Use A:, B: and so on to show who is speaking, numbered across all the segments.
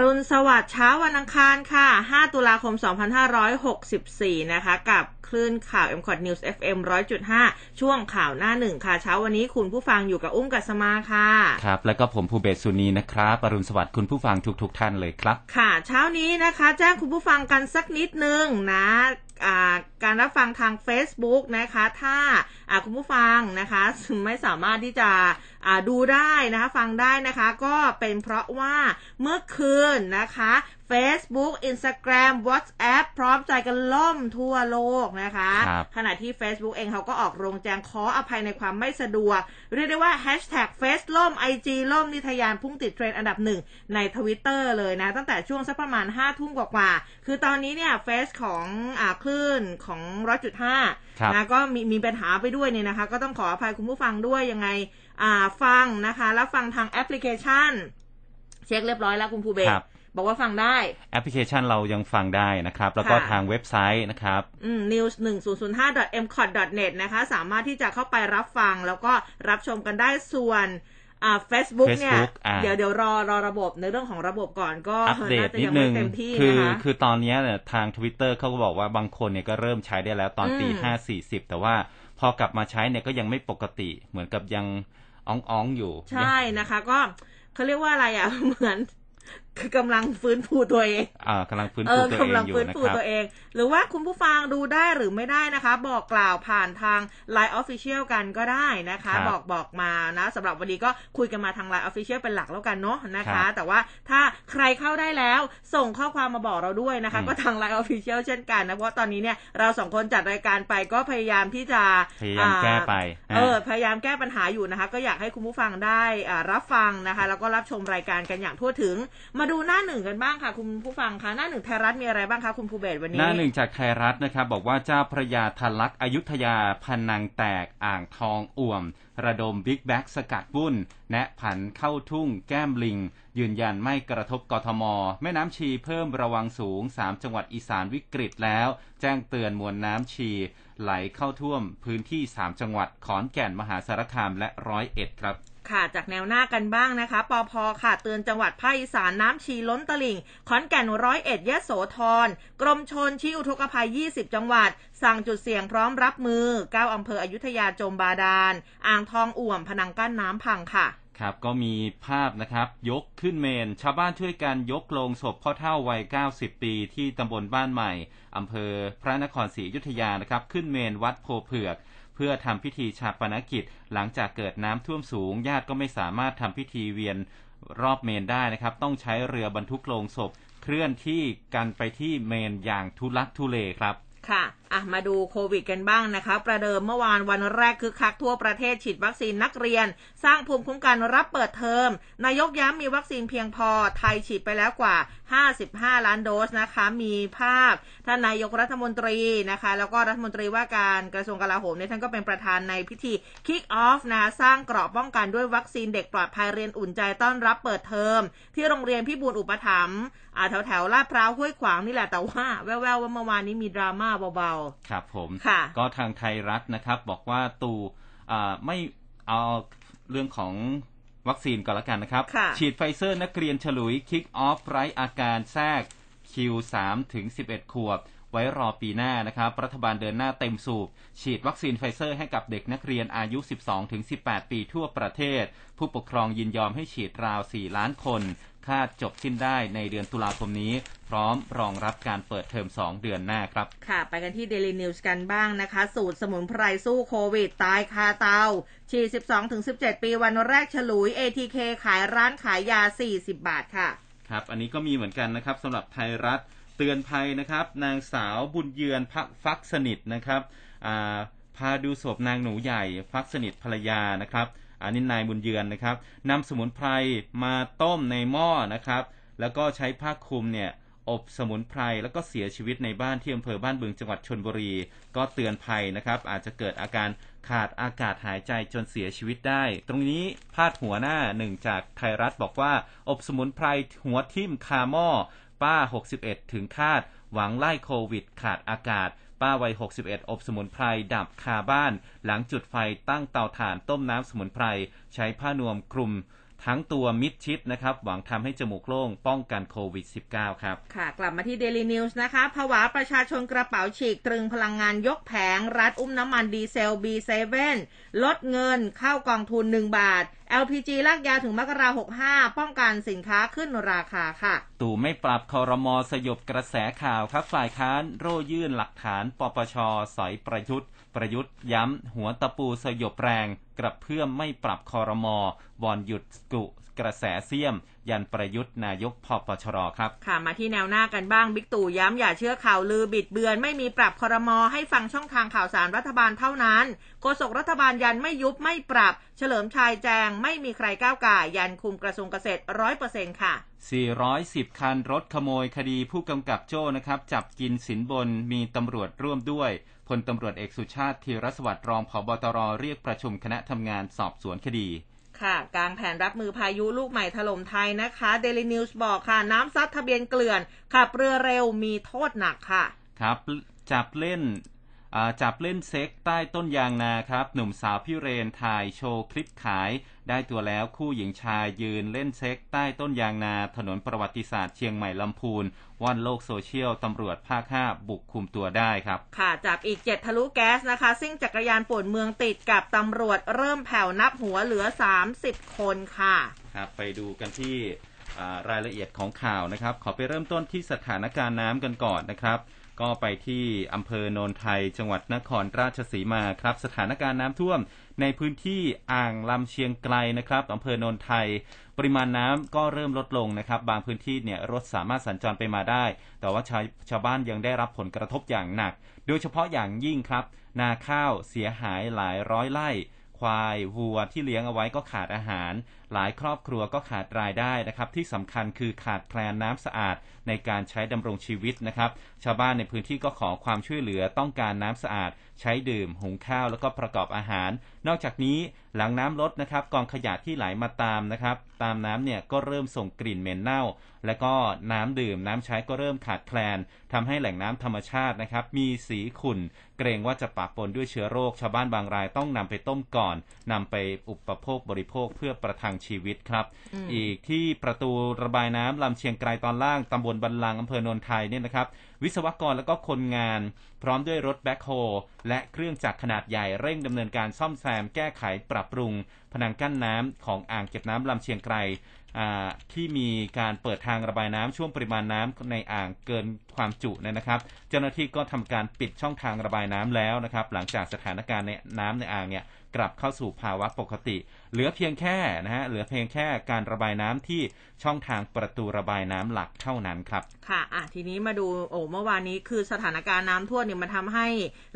A: รุณสวัสดิ์เช้าวันอังคารค่ะ 5 ตุลาคม 2564 นะคะ กับคลื่นข่าว m c o t News FM 100.5 ช่วงข่าวหน้าหนึ่งค่ะ เช้าวันนี้คุณผู้ฟังอยู่กับอุ้มกัสมาค่ะ
B: ครับ แล้วก็ผมภูเบศสุนีนะครับอรุณสวัสดิ์คุณผู้ฟังทุกๆทท่านเลยครับ
A: ค่ะ เช้านี้นะคะ แจ้งคุณผู้ฟังกันสักนิดนึงนะอ่าการรับฟังทาง Facebook นะคะ ถ้าอ่าคุณผู้ฟังนะคะ ไม่สามารถที่จะอ่า ดูได้นะคะฟังได้นะคะก็เป็นเพราะว่าเมื่อคืนนะคะ Facebook Instagram WhatsApp พร้อมใจกันล่มทั่วโลกนะคะ
B: ครับ
A: ขณะที่ Facebook เองเขาก็ออกโรงแจงขออภัยในความไม่สะดวก เรียกได้ว่า Hashtag Face ล่ม IG ล่มนี่ทะยานพุ่งติดเทรนด์อันดับหนึ่งในทวิตเตอร์เลยนะ ตั้งแต่ช่วงสักประมาณ 5 ทุ่มกว่าๆ คือตอนนี้เนี่ยเฟซของอ่าคลื่นของ100.5
B: ครับ
A: นะก็มีมีปัญหาไปด้วยเนี่ยนะคะ ก็ต้องขออภัยคุณผู้ฟังด้วยยังไงอ่า ฟังนะคะ แล้วฟังทางแอปพลิเคชัน เช็คเรียบร้อยแล้วคุณภูเบศ
B: ครับ
A: บอกว่าฟังได้
B: แอปพลิเคชันเรายังฟังได้นะครับ แล้วก็
A: ค่ะ
B: ทางเว็บไซต์นะครับ
A: อืม news 1 0 0 5 m c o t net นะคะ สามารถที่จะเข้าไปรับฟัง แล้วก็รับชมกันได้ส่วนอ่า Facebook เนี่ย
B: Facebook อ่า
A: เดี๋ยวเดี๋ยวรอรอระบบในเรื่องของระบบก่อนก็
B: อัปเดต
A: น่าจะ
B: นิด
A: ยัง
B: นึ
A: ไม่
B: ง
A: เต็มที่
B: คื
A: นะคะ
B: คือตอนเนี้ยเนี่ยทาง Twitter เขาก็บอกว่าบางคนเนี่ยก็เริ่มใช้ได้แล้วตอนตี
A: อืม
B: ห้าสี่สิบแต่ว่าพอกลับมาใช้เนี่ยก็ยังไม่ปกติเหมือนกับยัง อ่องๆอยู่
A: ใช่นะคะ ก็เขาเรียกว่าอะไรอะ เหมือน คือกำลังฟื้นฟูตัวเอง
B: อ่ากำลังฟื้น
A: เอ
B: ฟู
A: อ
B: ตัวเอง
A: กำลัง
B: อยู่
A: ฟื้น
B: นะ
A: ฟู
B: ครับ
A: ตัวเอง หรือว่าคุณผู้ฟังดูได้หรือไม่ได้นะคะ บอกกล่าวผ่านทาง Line Official กันก็ได้นะคะ
B: ครับ
A: บอกบอกมานะสำหรับวันนี้ก็คุยกันมาทาง Line Official เป็นหลักแล้วกันเนาะนะ
B: ครั
A: คะ
B: บ
A: แต่ว่าถ้าใครเข้าได้แล้วส่งข้อความมาบอกเราด้วยนะคะ
B: อืม
A: ก็ทาง Line Official เช่นกันนะ เพราะตอนนี้เนี่ยเราสองคนจัดรายการไปก็พยายามที่จะ
B: พยายามแก้ไป
A: เออพยายามแก้ปัญหาอยู่นะคะ ก็อยากให้คุณผู้ฟังได้อ่ารับฟังนะคะ แล้วก็รับชมรายการกันอย่างทั่วถึงมาดูหน้าหนึ่งกันบ้างค่ะ คุณผู้ฟังคะหน้าหนึ่งไทยรัฐมีอะไรบ้างคะคุณภูเบศวันนี้
B: หน้าหนึ่งจากไทยรัฐนะครับบอกว่าเจ้าพระยาทันลักษ์อยุธยาพันนังแตกอ่างทองอ่วม ระดม big bag สกัดวุ่น แนะผันเข้าทุ่งแก้มลิง ยืนยันไม่กระทบกทม แม่น้ำชีเฝ้าระวังสูง 3 จังหวัดอีสานวิกฤตแล้ว แจ้งเตือนมวลน้ำชี ไหลเข้าท่วมพื้นที่ 3 จังหวัดขอนแก่นมหาสารคามและร้อยเอ็ดครับ
A: ค่ะ จากแนวหน้ากันบ้างนะคะ ปอพค่ะ เตือนจังหวัดภาคอีสานน้ำชีล้นตลิ่ง ขอนแก่นร้อยเอ็ดยะโสธร กรมชนชี้อุทกภัย 20 จังหวัด สั่งจุดเสี่ยงพร้อมรับมือ 9อำเภออยุธยาจมบาดาล อ่างทองอ่วมพนังกั้นน้ำพังค่ะ
B: ครับก็มีภาพนะครับ ยกขึ้นเมน ชาวบ้านช่วยกันยกโลงศพพ่อเท่าวัย 90 ปี ที่ตำบลบ้านใหม่อำเภอพระนครศรีอยุธยานะครับ ขึ้นเมนวัดโพเผือก เพื่อทำพิธีชาปนกิจ หลังจากเกิดน้ำท่วมสูง ญาติก็ไม่สามารถทำพิธีเวียนรอบเมนได้นะครับ ต้องใช้เรือบรรทุกโลงศพ เคลื่อนที่กันไปที่เมนอย่างทุลักทุเลครับ
A: ค่ะอะมาดูโควิดกันบ้างนะคะ ประเดิมเมื่อวานวันแรกคือคักทั่วประเทศฉีดวัคซีนนักเรียน สร้างภูมิคุ้มกันรับเปิดเทอม นายกย้ำมีวัคซีนเพียงพอ ไทยฉีดไปแล้วกว่า 55 ล้านโดสนะคะ มีภาพท่านนายกรัฐมนตรีนะคะ แล้วก็รัฐมนตรีว่าการกระทรวงกลาโหมเนี่ยท่านก็เป็นประธานในพิธี Kick Off นะคะสร้างเกราะป้องกันด้วยวัคซีนเด็กปลอดภัยเรียนอุ่นใจต้อนรับเปิดเทอม ที่โรงเรียนพิบูลอุปถัมภ์แถวแถวลาดพร้าวห้วยขวางนี่แหละแต่ว่าแว่วๆว่าเมื่อวานนี้มีดราม่าเบา
B: ครับผม
A: ค่ะ
B: ก็ทางไทยรัฐนะครับ บอกว่าตูอ่าไม่เอาเรื่องของวัคซีนก่อนละกันนะครับ
A: ค่ะ
B: ฉีดไฟเซอร์นักเรียนฉลุย Kick Off ไร้อาการแทรกคิว3ถึง 11 ขวบ ไว้รอปีหน้านะครับ รัฐบาลเดินหน้าเต็มสูบ ฉีดวัคซีนไฟเซอร์ให้กับเด็กนักเรียนอายุ 12 ถึง 18 ปีทั่วประเทศ ผู้ปกครองยินยอมให้ฉีดราว 4 ล้านคน คาดจบสิ้นได้ในเดือนตุลาคมนี้ พร้อมรองรับการเปิดเทอม 2 เดือนหน้าครับ
A: ๆค่ะ ไปกันที่ Daily News กันบ้างนะคะ สูตรสมุนไพรสู้โควิด ตายคาเตาฉีด12-17 ปีวันแรกฉลุย ATK ขายร้านขายยา 40 บาทค่ะ
B: ครับ อันนี้ก็มีเหมือนกันนะครับสำหรับไทยรัฐเตือนภัยนะครับ นางสาวบุญเยือนพักฟักสนิทนะครับอ่าพาดูศพนางหนูใหญ่ฟักสนิทภรรยานะครับ อันนี้นายบุญเยือนนะครับนำสมุนไพรมาต้มในหม้อนะครับ แล้วก็ใช้ผ้าคลุมเนี่ยอบสมุนไพรแล้วก็เสียชีวิตในบ้านที่อำเภอบ้านบึงจังหวัดชนบุรี ก็เตือนภัยนะครับ อาจจะเกิดอาการขาดอากาศหายใจจนเสียชีวิตได้ ตรงนี้พาดหัวหน้าหนึ่งจากไทยรัฐบอกว่า อบสมุนไพรหัวทิ่มคาหม้อป้า 61 ถึงคาด หวังไล่โควิด ขาดอากาศ ป้าวัย 61 อบสมุนไพร ดับคาบ้าน หลังจุดไฟตั้งเตาถ่านต้มน้ำสมุนไพร ใช้ผ้านวมคลุม ทั้งตัวมิดชิดนะครับ หวังทำให้จมูกโล่งป้องกันโควิด -19 ครับ
A: ค่ะ กลับมาที่ Daily News นะคะผวาประชาชนกระเป๋าฉีกตรึงพลังงานยกแผง รัดอุ้มน้ำมันดีเซล B7 ลดเงินเข้ากองทุน 1 บาท LPG ลากยาวถึงมกราคม65ป้องกันสินค้าขึ้นราคาค่ะ
B: ตู่ไม่ปรับคอรมอสยบกระแสข่าวครับ ฝ่ายค้านโร่ยื่นหลักฐานปปชสอยประยุทธ์ ประยุทธ์ย้ำ หัวตะปูสยบแรง กระเพื่อมไม่ปรับคอรมอวอนหยุดกุกระแสเสียม ยันประยุทธ์นายกพปชรครับ
A: ค่ะมาที่แนวหน้ากันบ้างบิ๊กตู่ย้ำอย่าเชื่อข่าวลือบิดเบือน ไม่มีปรับคอรมอให้ฟังช่องทางข่าวสารรัฐบาลเท่านั้นโฆษกรัฐบาลยันไม่ยุบไม่ปรับ เฉลิมชายแจงไม่มีใครก้าวก่ายยันคุมกระทรวงเกษตรร้อยเปอร์เซ็นต์ค่ะ
B: 410 คันรถขโมยคดีผู้กำกับโจ้นะครับ จับกินสินบนมีตำรวจร่วมด้วย พลตำรวจเอกสุชาติธีรสวัสดิ์รองผบตรเรียกประชุมคณะทำงานสอบสวนคดี
A: ค่ะกลางแผนรับมือพายุลูกใหม่ถล่มไทยนะคะ Daily News บอกค่ะ น้ำซัดทะเบียนเกลื่อน ขับเรือเร็วมีโทษหนักค่ะ
B: ครับจับเล่นอ่าจับเล่นเซ็กใต้ต้นยางนาครับ หนุ่มสาวพิเรนถ่ายโชว์คลิปขาย ได้ตัวแล้วคู่หญิงชายยืนเล่นเซ็กใต้ต้นยางนาถนนประวัติศาสตร์เชียงใหม่ลำพูนว่อนโลกโซเชียลตำรวจภาค5บุกคุมตัวได้ครับ
A: ค่ะจับอีกเจ็ดทะลุแก๊สนะคะ ซิ่งจักรยานป่วนเมืองติดกับตำรวจเริ่มแผ่วนับหัวเหลือ 30 คนค่ะ
B: ครับไปดูกันที่อ่ารายละเอียดของข่าวนะครับ ขอไปเริ่มต้นที่สถานการณ์น้ำกันก่อนนะครับ ก็ไปที่อำเภอโนนไทย จังหวัดนครราชสีมาครับ สถานการณ์น้ำท่วม ในพื้นที่อ่างลำเชียงไกลนะครับอำเภอโนนไทย ปริมาณน้ำก็เริ่มลดลงนะครับ บางพื้นที่เนี่ยรถสามารถสัญจรไปมาได้ แต่ว่าชาวชาวบ้านยังได้รับผลกระทบอย่างหนัก โดยเฉพาะอย่างยิ่งครับ นาข้าวเสียหายหลายร้อยไร่ควายวัวที่เลี้ยงเอาไว้ก็ขาดอาหารหลายครอบครัวก็ขาดรายได้นะครับ ที่สำคัญคือขาดแคลนน้ำสะอาดในการใช้ดำรงชีวิตนะครับ ชาวบ้านในพื้นที่ก็ขอความช่วยเหลือต้องการน้ำสะอาด ใช้ดื่ม หุงข้าวแล้วก็ประกอบอาหาร นอกจากนี้หลังน้ำลดนะครับกองขยะที่ไหลมาตามนะครับ ตามน้ำเนี่ยก็เริ่มส่งกลิ่นเหม็นเน่า และก็น้ำดื่มน้ำใช้ก็เริ่มขาดแคลนทำให้แหล่งน้ำธรรมชาตินะครับมีสีขุ่น เกรงว่าจะปะปนด้วยเชื้อโรค ชาวบ้านบางรายต้องนำไปต้มก่อนนำไปอุปโภคบริโภคเพื่อประทังชีวิตครับ
A: อืม
B: อีกที่ประตูระบายน้ำลำเชียงไกรตอนล่างตำบลบันลังอำเภอโนนไทยเนี่ยนะครับ วิศวกรและก็คนงาน พร้อมด้วยรถแบ็คโฮและเครื่องจักรขนาดใหญ่เร่งดำเนินการซ่อมแซมแก้ไขปรับปรุงพนังกั้นน้ำของอ่างเก็บน้ำลำเชียงไกรอ่าที่มีการเปิดทางระบายน้ำช่วงปริมาณน้ำในอ่างเกินความจุเนยนะครับ เจ้าหน้าที่ก็ทำการปิดช่องทางระบายน้ำแล้วนะครับ หลังจากสถานการณ์ในน้ำในอ่างเนี่ยกลับเข้าสู่ภาวะปกติ เหลือเพียงแค่นะฮะเหลือเพียงแค่การระบายน้ำที่ช่องทางประตูระบายน้ำหลักเท่านั้นครับ
A: ค่ะอะทีนี้มาดูโอ้เมื่อวานนี้คือสถานการณ์น้ำท่วมเนี่ยมันทำให้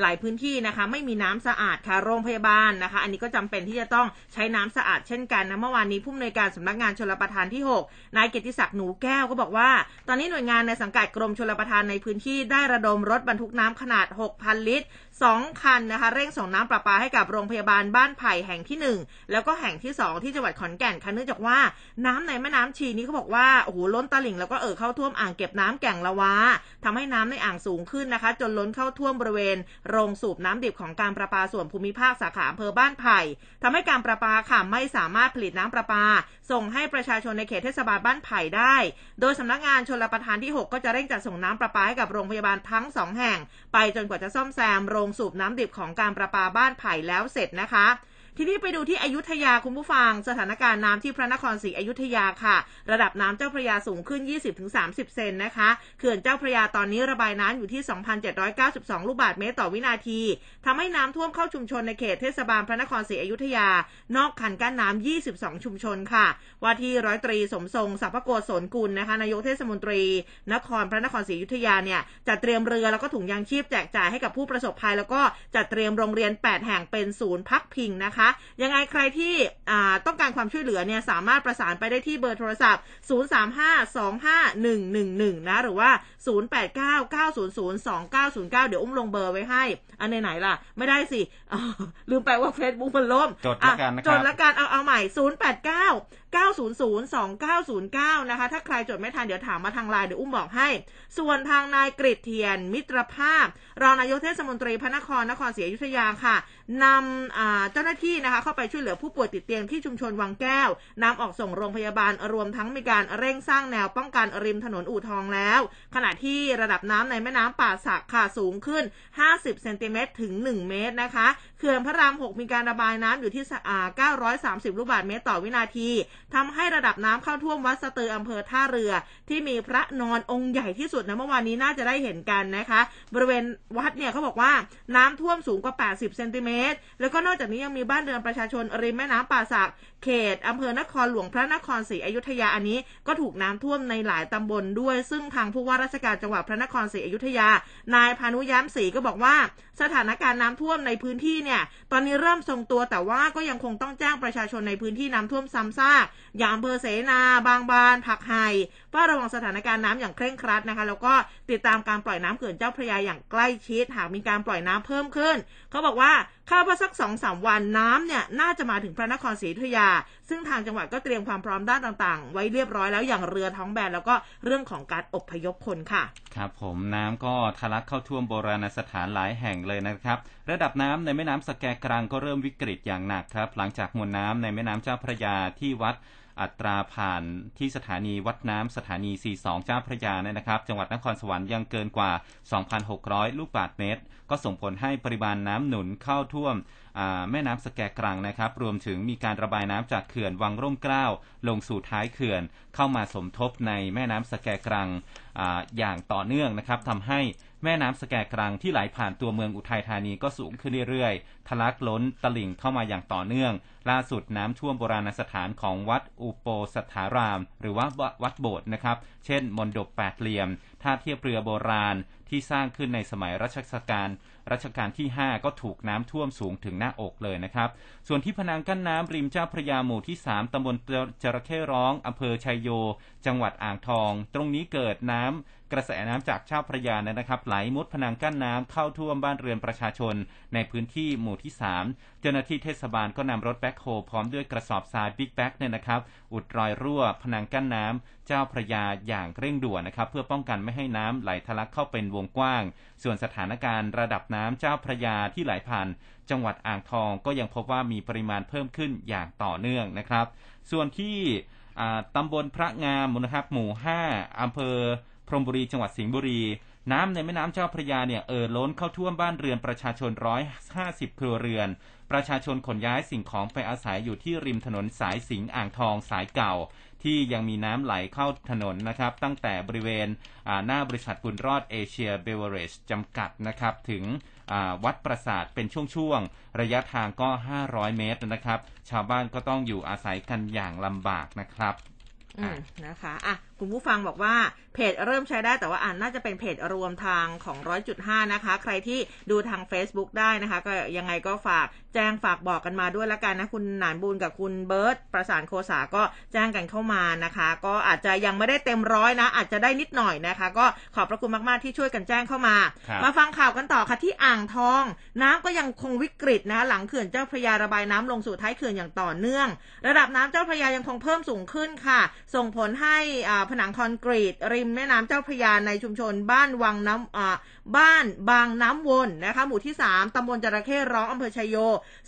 A: หลายพื้นที่นะคะ ไม่มีน้ำสะอาดค่ะโรงพยาบาลนะคะ อันนี้ก็จำเป็นที่จะต้องใช้น้ำสะอาดเช่นกันนะเมื่อวานนี้ผู้อำนวยการสำนักงานชลประทานที่ 6 นายเกียรติศักดิ์หนูแก้วก็บอกว่า ตอนนี้หน่วยงานในสังกัดกรมชลประทานในพื้นที่ได้ระดมรถบรรทุกน้ำขนาด 6,000 ลิตร 2 คันนะคะ เร่งส่งน้ำประปาให้กับโรงพยาบาลบ้านไผ่แห่งที่ 1 แล้วก็แห่งที่ 2 ที่จังหวัดขอนแก่นค่ะเนื่องจากว่าน้ำในแม่น้ำชีนี้เขาบอกว่าโอ้โหล้นตลิ่งแล้วก็เอ่อเข้าท่วมอ่างเก็บน้ำแก่งละวาทำให้น้ำในอ่างสูงขึ้นนะคะ จนล้นเข้าท่วมบริเวณ โรงสูบน้ำดิบของการประปาส่วนภูมิภาคสาขาอำเภอบ้านไผ่ทำให้การประปาค่ะไม่สามารถผลิตน้ำประปา ส่งให้ประชาชนในเขตเทศบาลบ้านไผ่ได้ โดยสำนักงานชลประทานที่ 6 ก็จะเร่งจัดส่งน้ำประปาให้กับโรงพยาบาลทั้ง 2 แห่ง ไปจนกว่าจะซ่อมแซมโรงสูบน้ำดิบของการประปาบ้านไผ่แล้วเสร็จนะคะ ทีนี้ไปดูที่อยุธยาคุณผู้ฟัง สถานการณ์น้ำที่พระนครศรีอยุธยาค่ะ ระดับน้ำเจ้าพระยาสูงขึ้น 20-30 เซนนะคะเขื่อนเจ้าพระยาตอนนี้ระบายน้ำอยู่ที่ 2,792 ลูกบาศก์เมตรต่อวินาทีทำให้น้ำท่วมเข้าชุมชนในเขตเทศบาลพระนครศรีอยุธยา นอกคันกั้นน้ำ22 ชุมชนค่ะ ว่าที่ร้อยตรีสมทรงสัพพโกศลกุลนะคะนายกเทศมนตรี นครพระนครศรีอยุธยาเนี่ยจัดเตรียมเรือแล้วก็ถุงยางชีพแจกจ่ายให้กับผู้ประสบภัย แล้วก็จัดเตรียมโรงเรียน 8 แห่งเป็นศูนย์พักพิงนะคะยังไงใครที่ต้องการความช่วยเหลือเนี่ยสามารถประสานไปได้ที่เบอร์โทรศัพท์ 03525111นะ หรือว่า 0899002909 เดี๋ยวอุ้มลงเบอร์ไว้ให้ อันไหนๆล่ะ ไม่ได้สิลืมไปว่า Facebook มันล่ม
B: จดแล้วกันนะครับ
A: จดแล้วกันเอาเอาใหม่ 089 9002909 นะคะ ถ้าใครจดไม่ทันเดี๋ยวถามมาทางไลน์เดี๋ยวอุ้มบอกให้ ส่วนทางนายกริเทียน มิตรภาพ รองนายกเทศมนตรีพระนครนครศรีอยุธยาค่ะนำเจ้าหน้าที่นะคะเข้าไปช่วยเหลือผู้ป่วยติดเตียงที่ชุมชนวังแก้วนำออกส่งโรงพยาบาลรวมทั้งมีการเร่งสร้างแนวป้องกันริมถนนอู่ทองแล้ว ขณะที่ระดับน้ำในแม่น้ำป่าสักค่ะสูงขึ้น 50เซนติเมตรถึง 1 เมตรนะคะ เขื่อนพระราม 6 มีการระบายน้ำอยู่ที่930 ลูกบาศก์เมตรต่อวินาทีทำให้ระดับน้ำเข้าท่วมวัดสะเตืออำเภอท่าเรือ ที่มีพระนอนองค์ใหญ่ที่สุดนะเมื่อวานนี้น่าจะได้เห็นกันนะคะ บริเวณวัดเนี่ยเขาบอกว่าน้ำท่วมสูงกว่า 80 เซนติเมตร แล้วก็นอกจากนี้ยังมีบ้านเรือนประชาชนริมแม่น้ำป่าสักเขตอำเภอนครหลวงพระนครศรีอยุธยาอันนี้ ก็ถูกน้ำท่วมในหลายตำบลด้วย ซึ่งทางผู้ว่าราชการจังหวัดพระนครศรีอยุธยา นายพานุย้มศรีก็บอกว่าสถานการณ์น้ำท่วมในพื้นที่เนี่ย ตอนนี้เริ่มทรงตัวแต่ว่าก็ยังคงต้องแจ้งประชาชนในพื้นที่น้ำท่วมซ้ำซากอย่างอำเภอเสนา บางบาน ผักไห่เฝ้าระวังสถานการณ์น้ำอย่างเคร่งครัดนะคะ แล้วก็ติดตามการปล่อยน้ำเขื่อนเจ้าพระยาอย่างใกล้ชิด หากมีการปล่อยน้ำเพิ่มขึ้น เขาบอกว่าคาดว่าสักสองสามวันน้ำเนี่ยน่าจะมาถึงพระนครศรีอยุธยา ซึ่งทางจังหวัดก็เตรียมความพร้อมด้านต่างๆ ไว้เรียบร้อยแล้วอย่างเรือท้องแบนแล้วก็เรื่องของการอบพยพคนค่ะ
B: ครับผมน้ำก็ทะลักเข้าท่วมโบราณสถานหลายแห่งเลยนะครับ ระดับน้ำในแม่น้ำสแกกรังก็เริ่มวิกฤตอย่างหนักครับ หลังจากมวลน้ำในแม่น้ำเจ้าพระยาที่วัดอัตราผ่านที่สถานีวัดน้ำสถานี 42 เจ้าพระยาเนี่ยนะครับ จังหวัดนครสวรรค์ยังเกินกว่า 2,600 ลูกบาศก์เมตร ก็ส่งผลให้ปริมาณน้ำหนุนเข้าท่วมแม่น้ำสแกกรังนะครับ รวมถึงมีการระบายน้ำจากเขื่อนวังร่มเกล้าลงสู่ท้ายเขื่อน เข้ามาสมทบในแม่น้ำสแกกรังออย่างต่อเนื่องนะครับทำให้ แม่น้ำสแกกรังที่ไหลผ่านตัวเมืองอุทัยธานีก็สูงขึ้นเรื่อยๆ ทะลักล้นตลิ่งเข้ามาอย่างต่อเนื่อง ล่าสุดน้ำท่วมโบราณสถานของวัดอุโปสถาราม หรือว่าวัดโบสถ์นะครับ เช่นมณฑปแปดเหลี่ยม ท่าเทียบเรือโบราณที่สร้างขึ้นในสมัยรัชกาลรัชกาลที่ 5 ก็ถูกน้ำท่วมสูงถึงหน้าอกเลยนะครับ ส่วนที่พนังกั้นน้ำริมเจ้าพระยาหมู่ที่ 3ตำบลจระเข้ร้องอำเภอไชโย จังหวัดอ่างทอง ตรงนี้เกิดน้ำ กระแสน้ำจากเจ้าพระยานะครับไหลมุดพนังกั้นน้ำเข้าท่วมบ้านเรือนประชาชน ในพื้นที่หมู่ที่ 3 เจ้าหน้าที่เทศบาลก็นำรถแบ็คโฮพร้อมด้วยกระสอบทราย Big Bag เนี่ยนะครับอุดรอยรั่วพนังกั้นน้ำเจ้าพระยาอย่างเร่งด่วนนะครับเพื่อป้องกันไม่ให้น้ำไหลทะลักเข้าเป็นวงกว้าง ส่วนสถานการณ์ระดับน้ำเจ้าพระยาที่ไหลผ่านจังหวัดอ่างทองก็ยังพบว่ามีปริมาณเพิ่มขึ้นอย่างต่อเนื่องนะครับ ส่วนที่ตำบลพระงามนะครับหมู่ 5อำเภอ พรมบุรีจังหวัดสิงห์บุรี น้ำในแม่น้ำเจ้าพระยาเนี่ยเอ่อล้นเข้าท่วมบ้านเรือนประชาชนร้อยห้าสิบครัวเรือน ประชาชนขนย้ายสิ่งของไปอาศัยอยู่ที่ริมถนนสายสิงห์อ่างทองสายเก่า ที่ยังมีน้ำไหลเข้าถนนนะครับ ตั้งแต่บริเวณหน้าบริษัทบุญรอดเอเชียเบเวอร์เรจจำกัดนะครับถึงวัดปราสาทเป็นช่วงๆ ระยะทางก็ 500 เมตรนะครับ ชาวบ้านก็ต้องอยู่อาศัยกันอย่างลำบากนะครับ
A: นะคะอะ คุณผู้ฟังบอกว่าเพจเริ่มใช้ได้แต่ว่าอ่านน่าจะเป็นเพจรวมทางของร้อยจุดห้านะคะ ใครที่ดูทาง Facebook ได้นะคะ ก็ยังไงก็ฝากแจ้งฝากบอกกันมาด้วยละกันนะ คุณหนานบูลกับคุณเบิร์ตประสานโคสาก็แจ้งกันเข้ามานะคะ ก็อาจจะยังไม่ได้เต็มร้อยนะ อาจจะได้นิดหน่อยนะคะ ก็ขอบพระคุณมากๆที่ช่วยกันแจ้งเข้ามา มาฟังข่าวกันต่อค่ะที่อ่างทอง น้ำก็ยังคงวิกฤตนะหลังเขื่อนเจ้าพระยาระบายน้ำลงสู่ท้ายเขื่อนอย่างต่อเนื่อง ระดับน้ำเจ้าพระยายังคงเพิ่มสูงขึ้นค่ะ ส่งผลให้ผนังคอนกรีต ริมแม่น้ำเจ้าพระยาในชุมชน บ้านวังน้ำบ้านบางน้ำวนนะคะ หมู่ที่ 3ตำบลจระเข้ร้องอำเภอชัยโย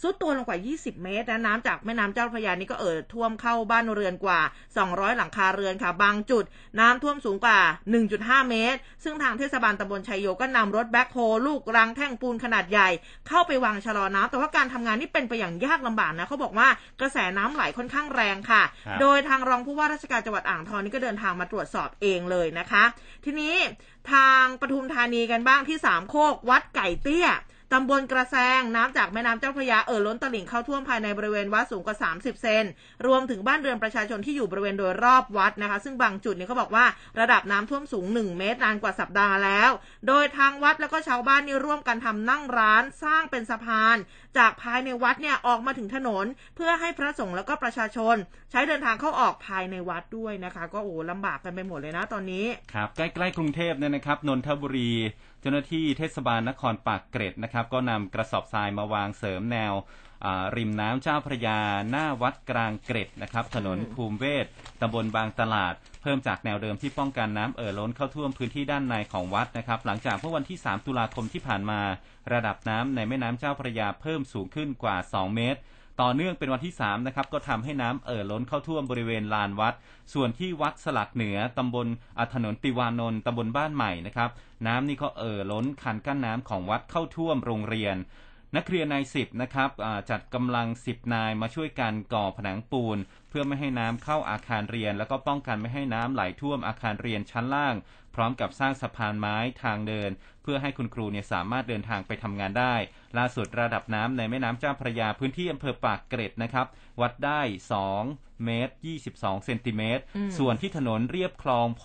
A: ซุดตัวลงกว่า 20 เมตรนะน้ำจากแม่น้ำเจ้าพระยานี่ก็เอ่อท่วมเข้าบ้านเรือนกว่า 200 หลังคาเรือนค่ะ บางจุด น้ำท่วมสูงกว่า 1.5 เมตร ซึ่งทางเทศบาลตำบลชัยโยก็นำรถแบ็คโฮลูกรังแท่งปูนขนาดใหญ่ เข้าไปวางชะลอน้ำแต่ว่าการทำงานนี่เป็นไปอย่างยากลำบากนะเขาบอกว่ากระแสน้ำไหลค่อนข้างแรงค่ะ โดยทางรองผู้ว่าราชการจังหวัดอ่างทองนี่ก็เดินทางมาตรวจสอบเองเลยนะคะ ทีนี้ทางปทุมธานีกันบ้างที่สามโคกวัดไก่เตี้ย ตำบลกระแซงน้ำจากแม่น้ำเจ้าพระยาเอ่อล้นตลิ่งเข้าท่วมภายในบริเวณวัดสูงกว่า 30 เซน รวมถึงบ้านเรือนประชาชนที่อยู่บริเวณโดยรอบวัดนะคะ ซึ่งบางจุดเนี่ยเขาบอกว่าระดับน้ำท่วมสูง 1 เมตรนานกว่าสัปดาห์แล้ว โดยทางวัดแล้วก็ชาวบ้านนี่ร่วมกันทำนั่งร้านสร้างเป็นสะพาน จากภายในวัดเนี่ยออกมาถึงถนน เพื่อให้พระสงฆ์แล้วก็ประชาชน ใช้เดินทางเข้าออกภายในวัดด้วยนะคะ ก็โอ้ลำบากกันไปหมดเลยนะตอนนี้
B: ครับใกล้ๆกรุงเทพเนี่ยนะครับนนทบุรี เจ้าหน้าที่เทศบาลนครปากเกร็ดนะครับ ก็นำกระสอบทรายมาวางเสริมแนวริมน้ำเจ้าพระยา หน้าวัดกลางเกร็ดนะครับ ถนนภูมิเวศตำบลบางตลาด เพิ่มจากแนวเดิมที่ป้องกันน้ำเอ่อล้นเข้าท่วมพื้นที่ด้านในของวัดนะครับ หลังจากเมื่อวันที่ 3 ตุลาคมที่ผ่านมา ระดับน้ำในแม่น้ำเจ้าพระยาเพิ่มสูงขึ้นกว่า 2 เมตร ต่อเนื่องเป็นวันที่ 3 นะครับ ก็ทำให้น้ำเอ่อล้นเข้าท่วมบริเวณลานวัด ส่วนที่วัดสลักเหนือตำบลอถนนติวานนท์ตำบลบ้านใหม่นะครับ น้ำนี่ก็เอ่อล้นคันกั้นน้ำของวัดเข้าท่วมโรงเรียน นักเรียนนายสิบนะครับจัดกำลังสิบนายมาช่วยกันก่อผนังปูน เพื่อไม่ให้น้ำเข้าอาคารเรียน แล้วก็ป้องกันไม่ให้น้ำไหลท่วมอาคารเรียนชั้นล่าง พร้อมกับสร้างสะพานไม้ทางเดิน เพื่อให้คุณครูเนี่ยสามารถเดินทางไปทำงานได้ ล่าสุดระดับน้ำในแม่น้ำเจ้าพระยาพื้นที่อำเภอปากเกร็ดนะครับ วัดได้ 2 เมตร 22 เซนติเมตร
A: อืม
B: ส่วนที่ถนนเรียบคลองโพ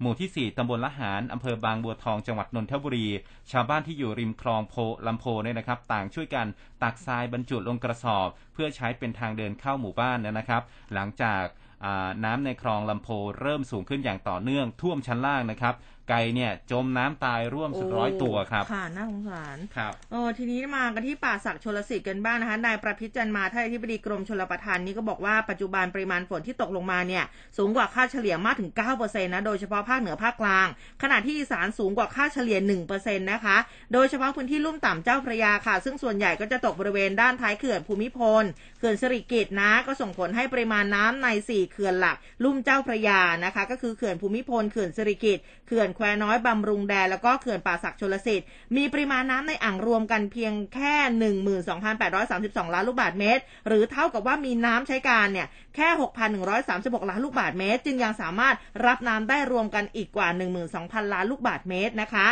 B: หมู่ที่ 4ตำบลละหารอำเภอบางบัวทองจังหวัดนนทบุรี ชาวบ้านที่อยู่ริมคลองโพลำโพเนี่ยนะครับ ต่างช่วยกันตักทรายบรรจุลงกระสอบ เพื่อใช้เป็นทางเดินเข้าหมู่บ้านนะครับ หลังจากอ่า น้ำในคลองลำโพเริ่มสูงขึ้นอย่างต่อเนื่องท่วมชั้นล่างนะครับไก่เนี่ยจมน้ำตายร่วมสุดร้อยตัวครับ
A: ค่ะ น่าสงสาร
B: ครับ
A: เออทีนี้มากันที่ป่าศักดิ์ชลสิทธิ์กันบ้างนะคะ นายประพิจจันมาท่านอธิบดีกรมชลประทานนี่ก็บอกว่าปัจจุบันปริมาณฝนที่ตกลงมาเนี่ยสูงกว่าค่าเฉลี่ยมากถึง 9%นะ โดยเฉพาะภาคเหนือภาคกลาง ขณะที่อีสานสูงกว่าค่าเฉลี่ย 1%นะคะ โดยเฉพาะพื้นที่ลุ่มต่ำเจ้าพระยาค่ะ ซึ่งส่วนใหญ่ก็จะตกบริเวณด้านท้ายเขื่อนภูมิพล เขื่อนสิริกิตนะ ก็ส่งผลให้ปริมาณน้ำใน 4 เขื่อนหลัก ลุ่มเจ้าพระยานะคะ ก็คือเขื่อนภูมิพล เขื่อนสิริกิตเขื่อนแควน้อยบำรุงแดนแล้วก็เขื่อนป่าศักดิ์ชลสิทธิ์มีปริมาณน้ำในอ่างรวมกันเพียงแค่ 12,832 ล้านลูกบาทเมตร หรือเท่ากับว่ามีน้ำใช้การเนี่ยแค่ 6,136 ล้านลูกบาทเมตร จึงยังสามารถรับน้ำได้รวมกันอีกกว่า 12,000 ล้านลูกบาทเมตรนะคะ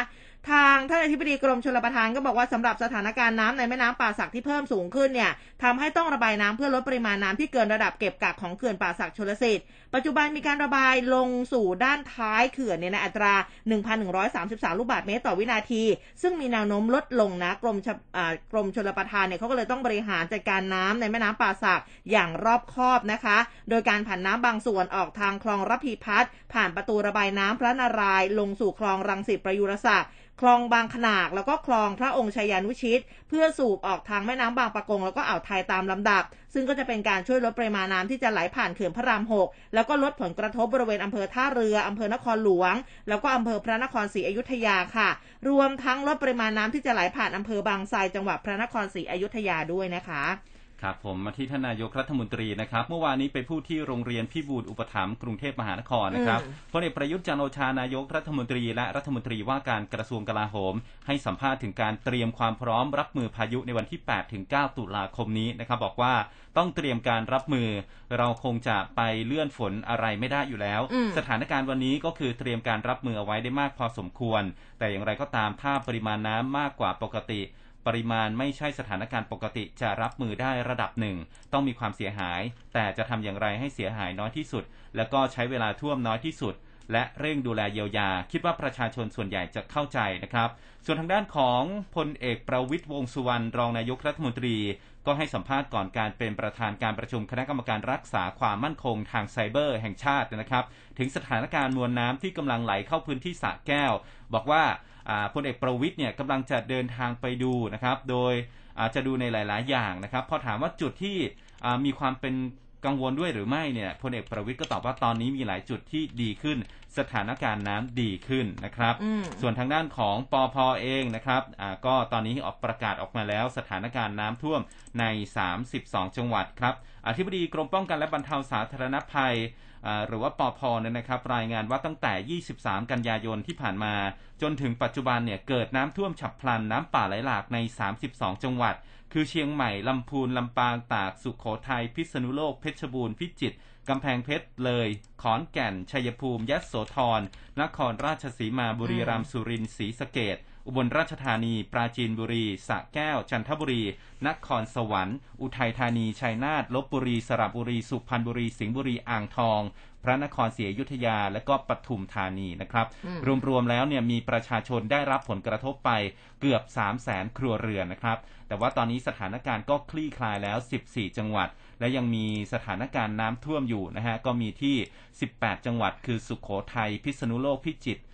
A: ทางท่านอธิบดีกรมชลประทานก็บอกว่าสำหรับสถานการณ์น้ำในแม่น้ำป่าสักที่เพิ่มสูงขึ้นเนี่ยทำให้ต้องระบายน้ำเพื่อลดปริมาณน้ำที่เกินระดับเก็บกักของเขื่อนป่าสักชลสิทธิ์ปัจจุบันมีการระบายลงสู่ด้านท้ายเขื่อนเนี่ยในอัตรา 1,133 ลูกบาศก์เมตรต่อวินาที ซึ่งมีแนวโน้มลดลงนะกรมชลอ่ากรมชลประทานเนี่ยเขาก็เลยต้องบริหารจัดการน้ำในแม่น้ำป่าสักอย่างรอบคอบนะคะ โดยการผ่านน้ำบางส่วนออกทางคลองระพีพัฒน์ผ่านประตูระบายน้ำพระนารายลงสู่คลองรังสิตประยุรศักดิ์คลองบางขนากแล้วก็คลองพระองค์ชัยยานุชิต เพื่อสูบออกทางแม่น้ำบางปะกงแล้วก็อ่าวไทยตามลำดับ ซึ่งก็จะเป็นการช่วยลดปริมาณน้ำที่จะไหลผ่านเขื่อนพระรามหกแล้วก็ลดผลกระทบบริเวณอำเภอท่าเรืออำเภอนครหลวง แล้วก็อำเภอพระนครศรีอยุธยาค่ะ รวมทั้งลดปริมาณน้ำที่จะไหลผ่านอำเภอบางไทรจังหวัดพระนครศรีอยุธยาด้วยนะคะ
B: ครับผมมาที่ท่านนายกรัฐมนตรีนะครับ เมื่อวานนี้ไปพูดที่โรงเรียนพิบูลอุปถัมภ์กรุงเทพมหานครนะครับ
A: อืม
B: พลเอกประยุทธ์จันทร์โอชานายกรัฐมนตรี และรัฐมนตรีว่าการกระทรวงกลาโหม ให้สัมภาษณ์ถึงการเตรียมความพร้อมรับมือพายุในวันที่8ถึง9ตุลาคมนี้นะครับบอกว่าต้องเตรียมการรับมือ เราคงจะไปเลื่อนฝนอะไรไม่ได้อยู่แล้ว
A: อืม
B: สถานการณ์วันนี้ก็คือเตรียมการรับมือเอาไว้ได้มากพอสมควร แต่อย่างไรก็ตามถ้าปริมาณน้ำมากกว่าปกติ ปริมาณไม่ใช่สถานการณ์ปกติจะรับมือได้ระดับหนึ่ง ต้องมีความเสียหาย แต่จะทำอย่างไรให้เสียหายน้อยที่สุด แล้วก็ใช้เวลาท่วมน้อยที่สุด และเร่งดูแลเยียวยา คิดว่าประชาชนส่วนใหญ่จะเข้าใจนะครับ ส่วนทางด้านของพลเอกประวิตยวงสุวรรณรองนายกรัฐมนตรีก็ให้สัมภาษณ์ก่อนการเป็นประธานการประชุมคณะกรรมการรักษาความมั่นคงทางไซเบอร์แห่งชาตินะครับ ถึงสถานการณ์มวลน้ำที่กำลังไหลเข้าพื้นที่สระแก้ว บอกว่า พลเอกประวิตยเนี่ยกำลังจะเดินทางไปดูนะครับ โดยอาจจะดูในหลาย ๆ อย่างนะครับ พอถามว่าจุดที่อ่ามีความเป็นกังวลด้วยหรือไม่เนี่ยพลเอกประวิตยก็ตอบว่าตอนนี้มีหลายจุดที่ดีขึ้น สถานการณ์น้ำดีขึ้นนะครับ
A: อืม
B: ส่วนทางด้านของปอพเองนะครับอ่าก็ตอนนี้ออกประกาศออกมาแล้ว สถานการณ์น้ำท่วมใน 32 จังหวัดครับอธิบดีกรมป้องกันและบรรเทาสาธารณภัยอ่า หรือว่าปอพเนี่ยนะครับรายงานว่าตั้งแต่ 23 กันยายนที่ผ่านมา จนถึงปัจจุบันเนี่ยเกิดน้ำท่วมฉับพลันน้ำป่าไหลหลากใน 32 จังหวัด คือเชียงใหม่ลำพูนลำปางตากสุขโขทัยพิษณุโลกเพชรบูรณ์พิจิตรกำแพงเพชรเลย ขอนแก่น ชัยภูมิยะโสธรนครราชสีมาบุรีรัมย์สุรินทร์ศรีสะเกด อุบลราชธานี ปราจีนบุรีสระแก้ว จันทบุรี นครสวรรค์ อุทัยธานี ชัยนาท ลบบุรี สระบุรี สุพรรณบุรี สิงห์บุรี อ่างทอง พระนครศรีอยุธยา และก็ปทุมธานีนะครับ
A: อืม
B: รวมๆแล้วเนี่ยมีประชาชนได้รับผลกระทบไปเกือบ 3 0 0แสนครัวเรือนนะครับ แต่ว่าตอนนี้สถานการณ์ก็คลี่คลายแล้ว 14 จังหวัด และยังมีสถานการณ์น้ำท่วมอยู่นะฮะ ก็มีที่ 18 จังหวัด คือสุขโขทัย พิษณุโลก พิจิตรอ่า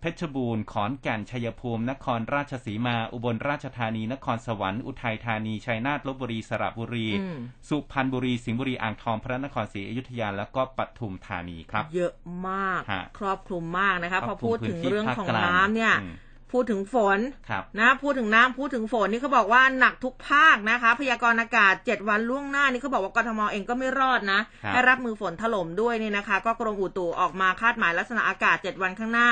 B: เพชรบูรณ์ขอนแก่นชัยภูมิ นครราชสีมา อุบลราชธานี นครสวรรค์อุทัยธานีชัยนาทลบบุรีสระบุรี
A: อืม
B: สุพรรณบุรีสิงห์บุรีอ่างทองพระนครศรีอยุธยาแล้วก็ปทุมธานีครับ
A: เยอะมาก
B: ฮะ
A: ครอบคลุมมากนะคะ
B: ค
A: พ
B: ร
A: อ
B: อบคลุม
A: พูดถึง
B: พื้นที่
A: เรื่อง
B: ภาค
A: ของ
B: กลาง
A: น้ำเนี่ย
B: อืม
A: พูดถึงฝน
B: ครับ
A: นะพูดถึงน้ำพูดถึงฝนนี่เขาบอกว่าหนักทุกภาคนะคะ พยากรณ์อากาศ7วันล่วงหน้านี่เขาบอกว่ากทมเองก็ไม่รอดนะ
B: ครับ
A: ให้รับมือฝนถล่มด้วยนี่นะคะ ก็กรมอุตุออกมาคาดหมายลักษณะอากาศ7วันข้างหน้า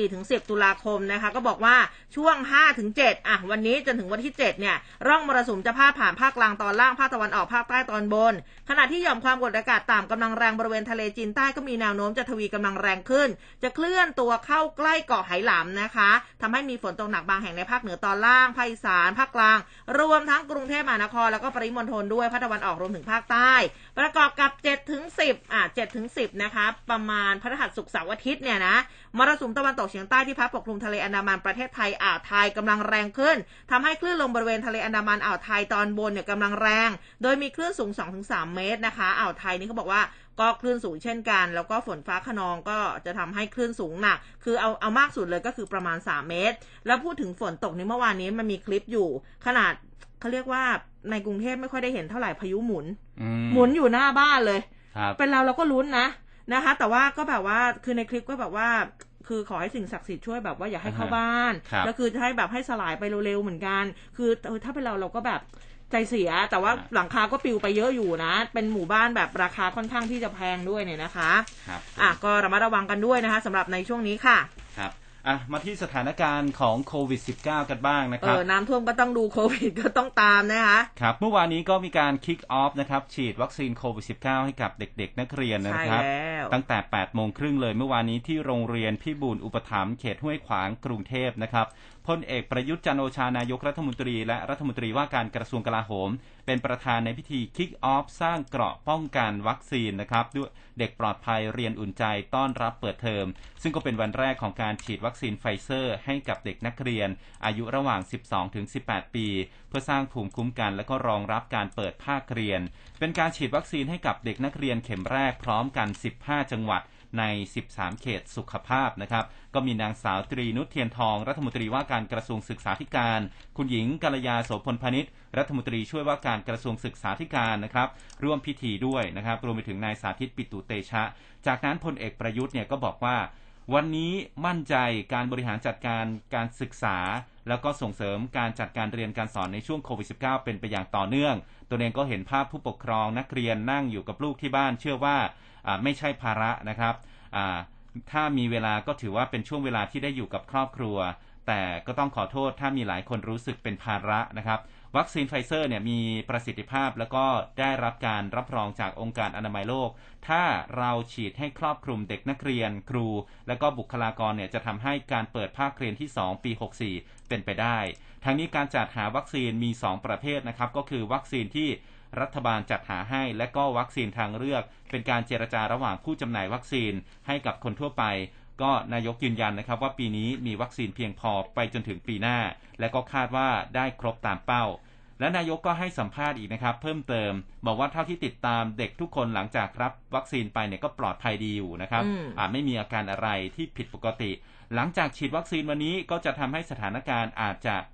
A: 4-10ตุลาคมนะคะ ก็บอกว่าช่วง5-7อะวันนี้จนถึงวันที่7เนี่ยร่องมรสุมจะพาดผ่านภาคกลางตอนล่างภาคตะวันออกภาคใต้ตอนบน ขณะที่หย่อมความกดอากาศต่ำกำลังแรงบริเวณทะเลจีนใต้ก็มีแนวโน้มจะทวีกำลังแรงขึ้น จะเคลื่อนตัวเข้าใกล้เกาะไหหลำนะคะทำให้มีฝนตกหนักบางแห่งในภาคเหนือตอนล่างภาคอีสานภาคกลาง รวมทั้งกรุงเทพมหานครแล้วก็ปริมณฑลด้วยภาคตะวันออกรวมถึงภาคใต้ ประกอบกับ7ถึง10อะ7ถึง10นะคะประมาณพฤหัสศุกร์เสาร์อาทิตย์เนี่ยนะมรสุมตะวันตกเฉียงใต้ที่พัดปกคลุมทะเลอันดามันประเทศไทยอ่าวไทยกำลังแรงขึ้นทำให้คลื่นลมบริเวณทะเลอันดามันอ่าวไทยตอนบนเนี่ยกำลังแรง โดยมีคลื่นสูง 2-3 เมตรนะคะอ่าวไทยนี่เขาบอกว่า ก็คลื่นสูงเช่นกัน แล้วก็ฝนฟ้าขนองก็จะทำให้คลื่นสูงหนัก คือเอาเอามากสุดเลยก็คือประมาณ 3 เมตร แล้วพูดถึงฝนตกนี่เมื่อวานนี้มันมีคลิปอยู่ ขนาดเขาเรียกว่าในกรุงเทพไม่ค่อยได้เห็นเท่าไหร่พายุหมุน
B: อื
A: หมุนอยู่หน้าบ้านเลย
B: ครับ
A: เป็นเราเราก็ลุ้นนะนะคะ แต่ว่าก็แบบว่าคือในคลิปก็แบบว่าคือขอให้สิ่งศักดิ์สิทธิ์ช่วยแบบว่าอย่าให้เข้า
B: อ่าฮะ
A: บ้าน
B: ครับ
A: แล้วคือให้แบบให้สลายไปเร็วๆเหมือนกัน คือเออถ้าเป็นเราเราก็แบบ ใจเสียแต่ว่าหลังคาก็ปลิวไปเยอะอยู่นะ เป็นหมู่บ้านแบบราคาค่อนข้างที่จะแพงด้วยเนี่ยนะคะ
B: ครับ
A: อะก็ระมัดระวังกันด้วยนะคะสำหรับในช่วงนี้ค่ะ
B: ครับ อะมาที่สถานการณ์ของโควิด -19 กันบ้างนะ
A: เอ
B: ครับ
A: อน้ำท่วมก็ต้องดูโควิดก็ต้องตามนะคะ
B: ครับเมื่อวานนี้ก็มีการคิกออฟนะครับฉีดวัคซีนโควิด -19 ให้กับเด็กๆ นักเรียนนะ
A: ใช่
B: ครับ
A: แล้ว
B: ตั้งแต่8โมงครึ่งเลยเมื่อวานนี้ที่โรงเรียนพิบูลอุปถัมภ์เขตห้วยขวางกรุงเทพนะครับพลเอกประยุทธ์จันทร์โอชานายกรัฐมนตรี และรัฐมนตรีว่าการกระทรวงกลาโหม เป็นประธานในพิธี Kick Off สร้างเกราะป้องกันวัคซีนนะครับด้วยเด็กปลอดภัยเรียนอุ่นใจต้อนรับเปิดเทอม ซึ่งก็เป็นวันแรกของการฉีดวัคซีนไฟเซอร์ ให้กับเด็กนักเรียน อายุระหว่าง 12 ถึง 18 ปี เพื่อสร้างภูมิคุ้มกัน และก็รองรับการเปิดภาคเรียน เป็นการฉีดวัคซีนให้กับเด็กนักเรียนเข็มแรกพร้อมกัน 15 จังหวัด ใน 13 เขตสุขภาพนะครับ ก็มีนางสาวตรีนุชเทียนทอง รัฐมนตรีว่าการกระทรวงศึกษาธิการ คุณหญิงกัลยาโสพลพนิษฐ์รัฐมนตรีช่วยว่าการกระทรวงศึกษาธิการนะครับ ร่วมพิธีด้วยนะครับ รวมไปถึงนายสาธิตปิตุเตชะ จากนั้นพลเอกประยุทธ์เนี่ยก็บอกว่า วันนี้มั่นใจการบริหารจัดการการศึกษา แล้วก็ส่งเสริมการจัดการเรียนการสอนในช่วงโควิด -19 เป็นไปอย่างต่อเนื่อง ตัวเองก็เห็นภาพผู้ปกครองนักเรียนนั่งอยู่กับลูกที่บ้านเชื่อว่า ไม่ใช่ภาระนะครับถ้ามีเวลาก็ถือว่าเป็นช่วงเวลาที่ได้อยู่กับครอบครัว แต่ก็ต้องขอโทษถ้ามีหลายคนรู้สึกเป็นภาระนะครับ วัคซีนไฟเซอร์เนี่ยมีประสิทธิภาพแล้วก็ได้รับการรับรองจากองค์การอนามัยโลก ถ้าเราฉีดให้ครอบคลุมเด็กนักเรียนครู และก็บุคลากรเนี่ยจะทำให้การเปิดภาคเรียนที่ 2 ปี 64 เป็นไปได้ ทั้งนี้การจัดหาวัคซีนมี 2 ประเภทนะครับ ก็คือวัคซีนที่ รัฐบาลจัดหาให้และก็วัคซีนทางเลือก เป็นการเจรจาระหว่างผู้จำหน่ายวัคซีนให้กับคนทั่วไป ก็นายกยืนยันนะครับว่าปีนี้มีวัคซีนเพียงพอไปจนถึงปีหน้า และก็คาดว่าได้ครบตามเป้าและนายกก็ให้สัมภาษณ์อีกนะครับ เพิ่มเติม บอกว่าเท่าที่ติดตามเด็กทุกคนหลังจากรับวัคซีนไปเนี่ยก็ปลอดภัยดีอยู่นะครับ
A: อืม
B: อาจไม่มีอาการอะไรที่ผิดปกติ หลังจากฉีดวัคซีนวันนี้ก็จะทำให้สถานการณ์อาจจะอ่า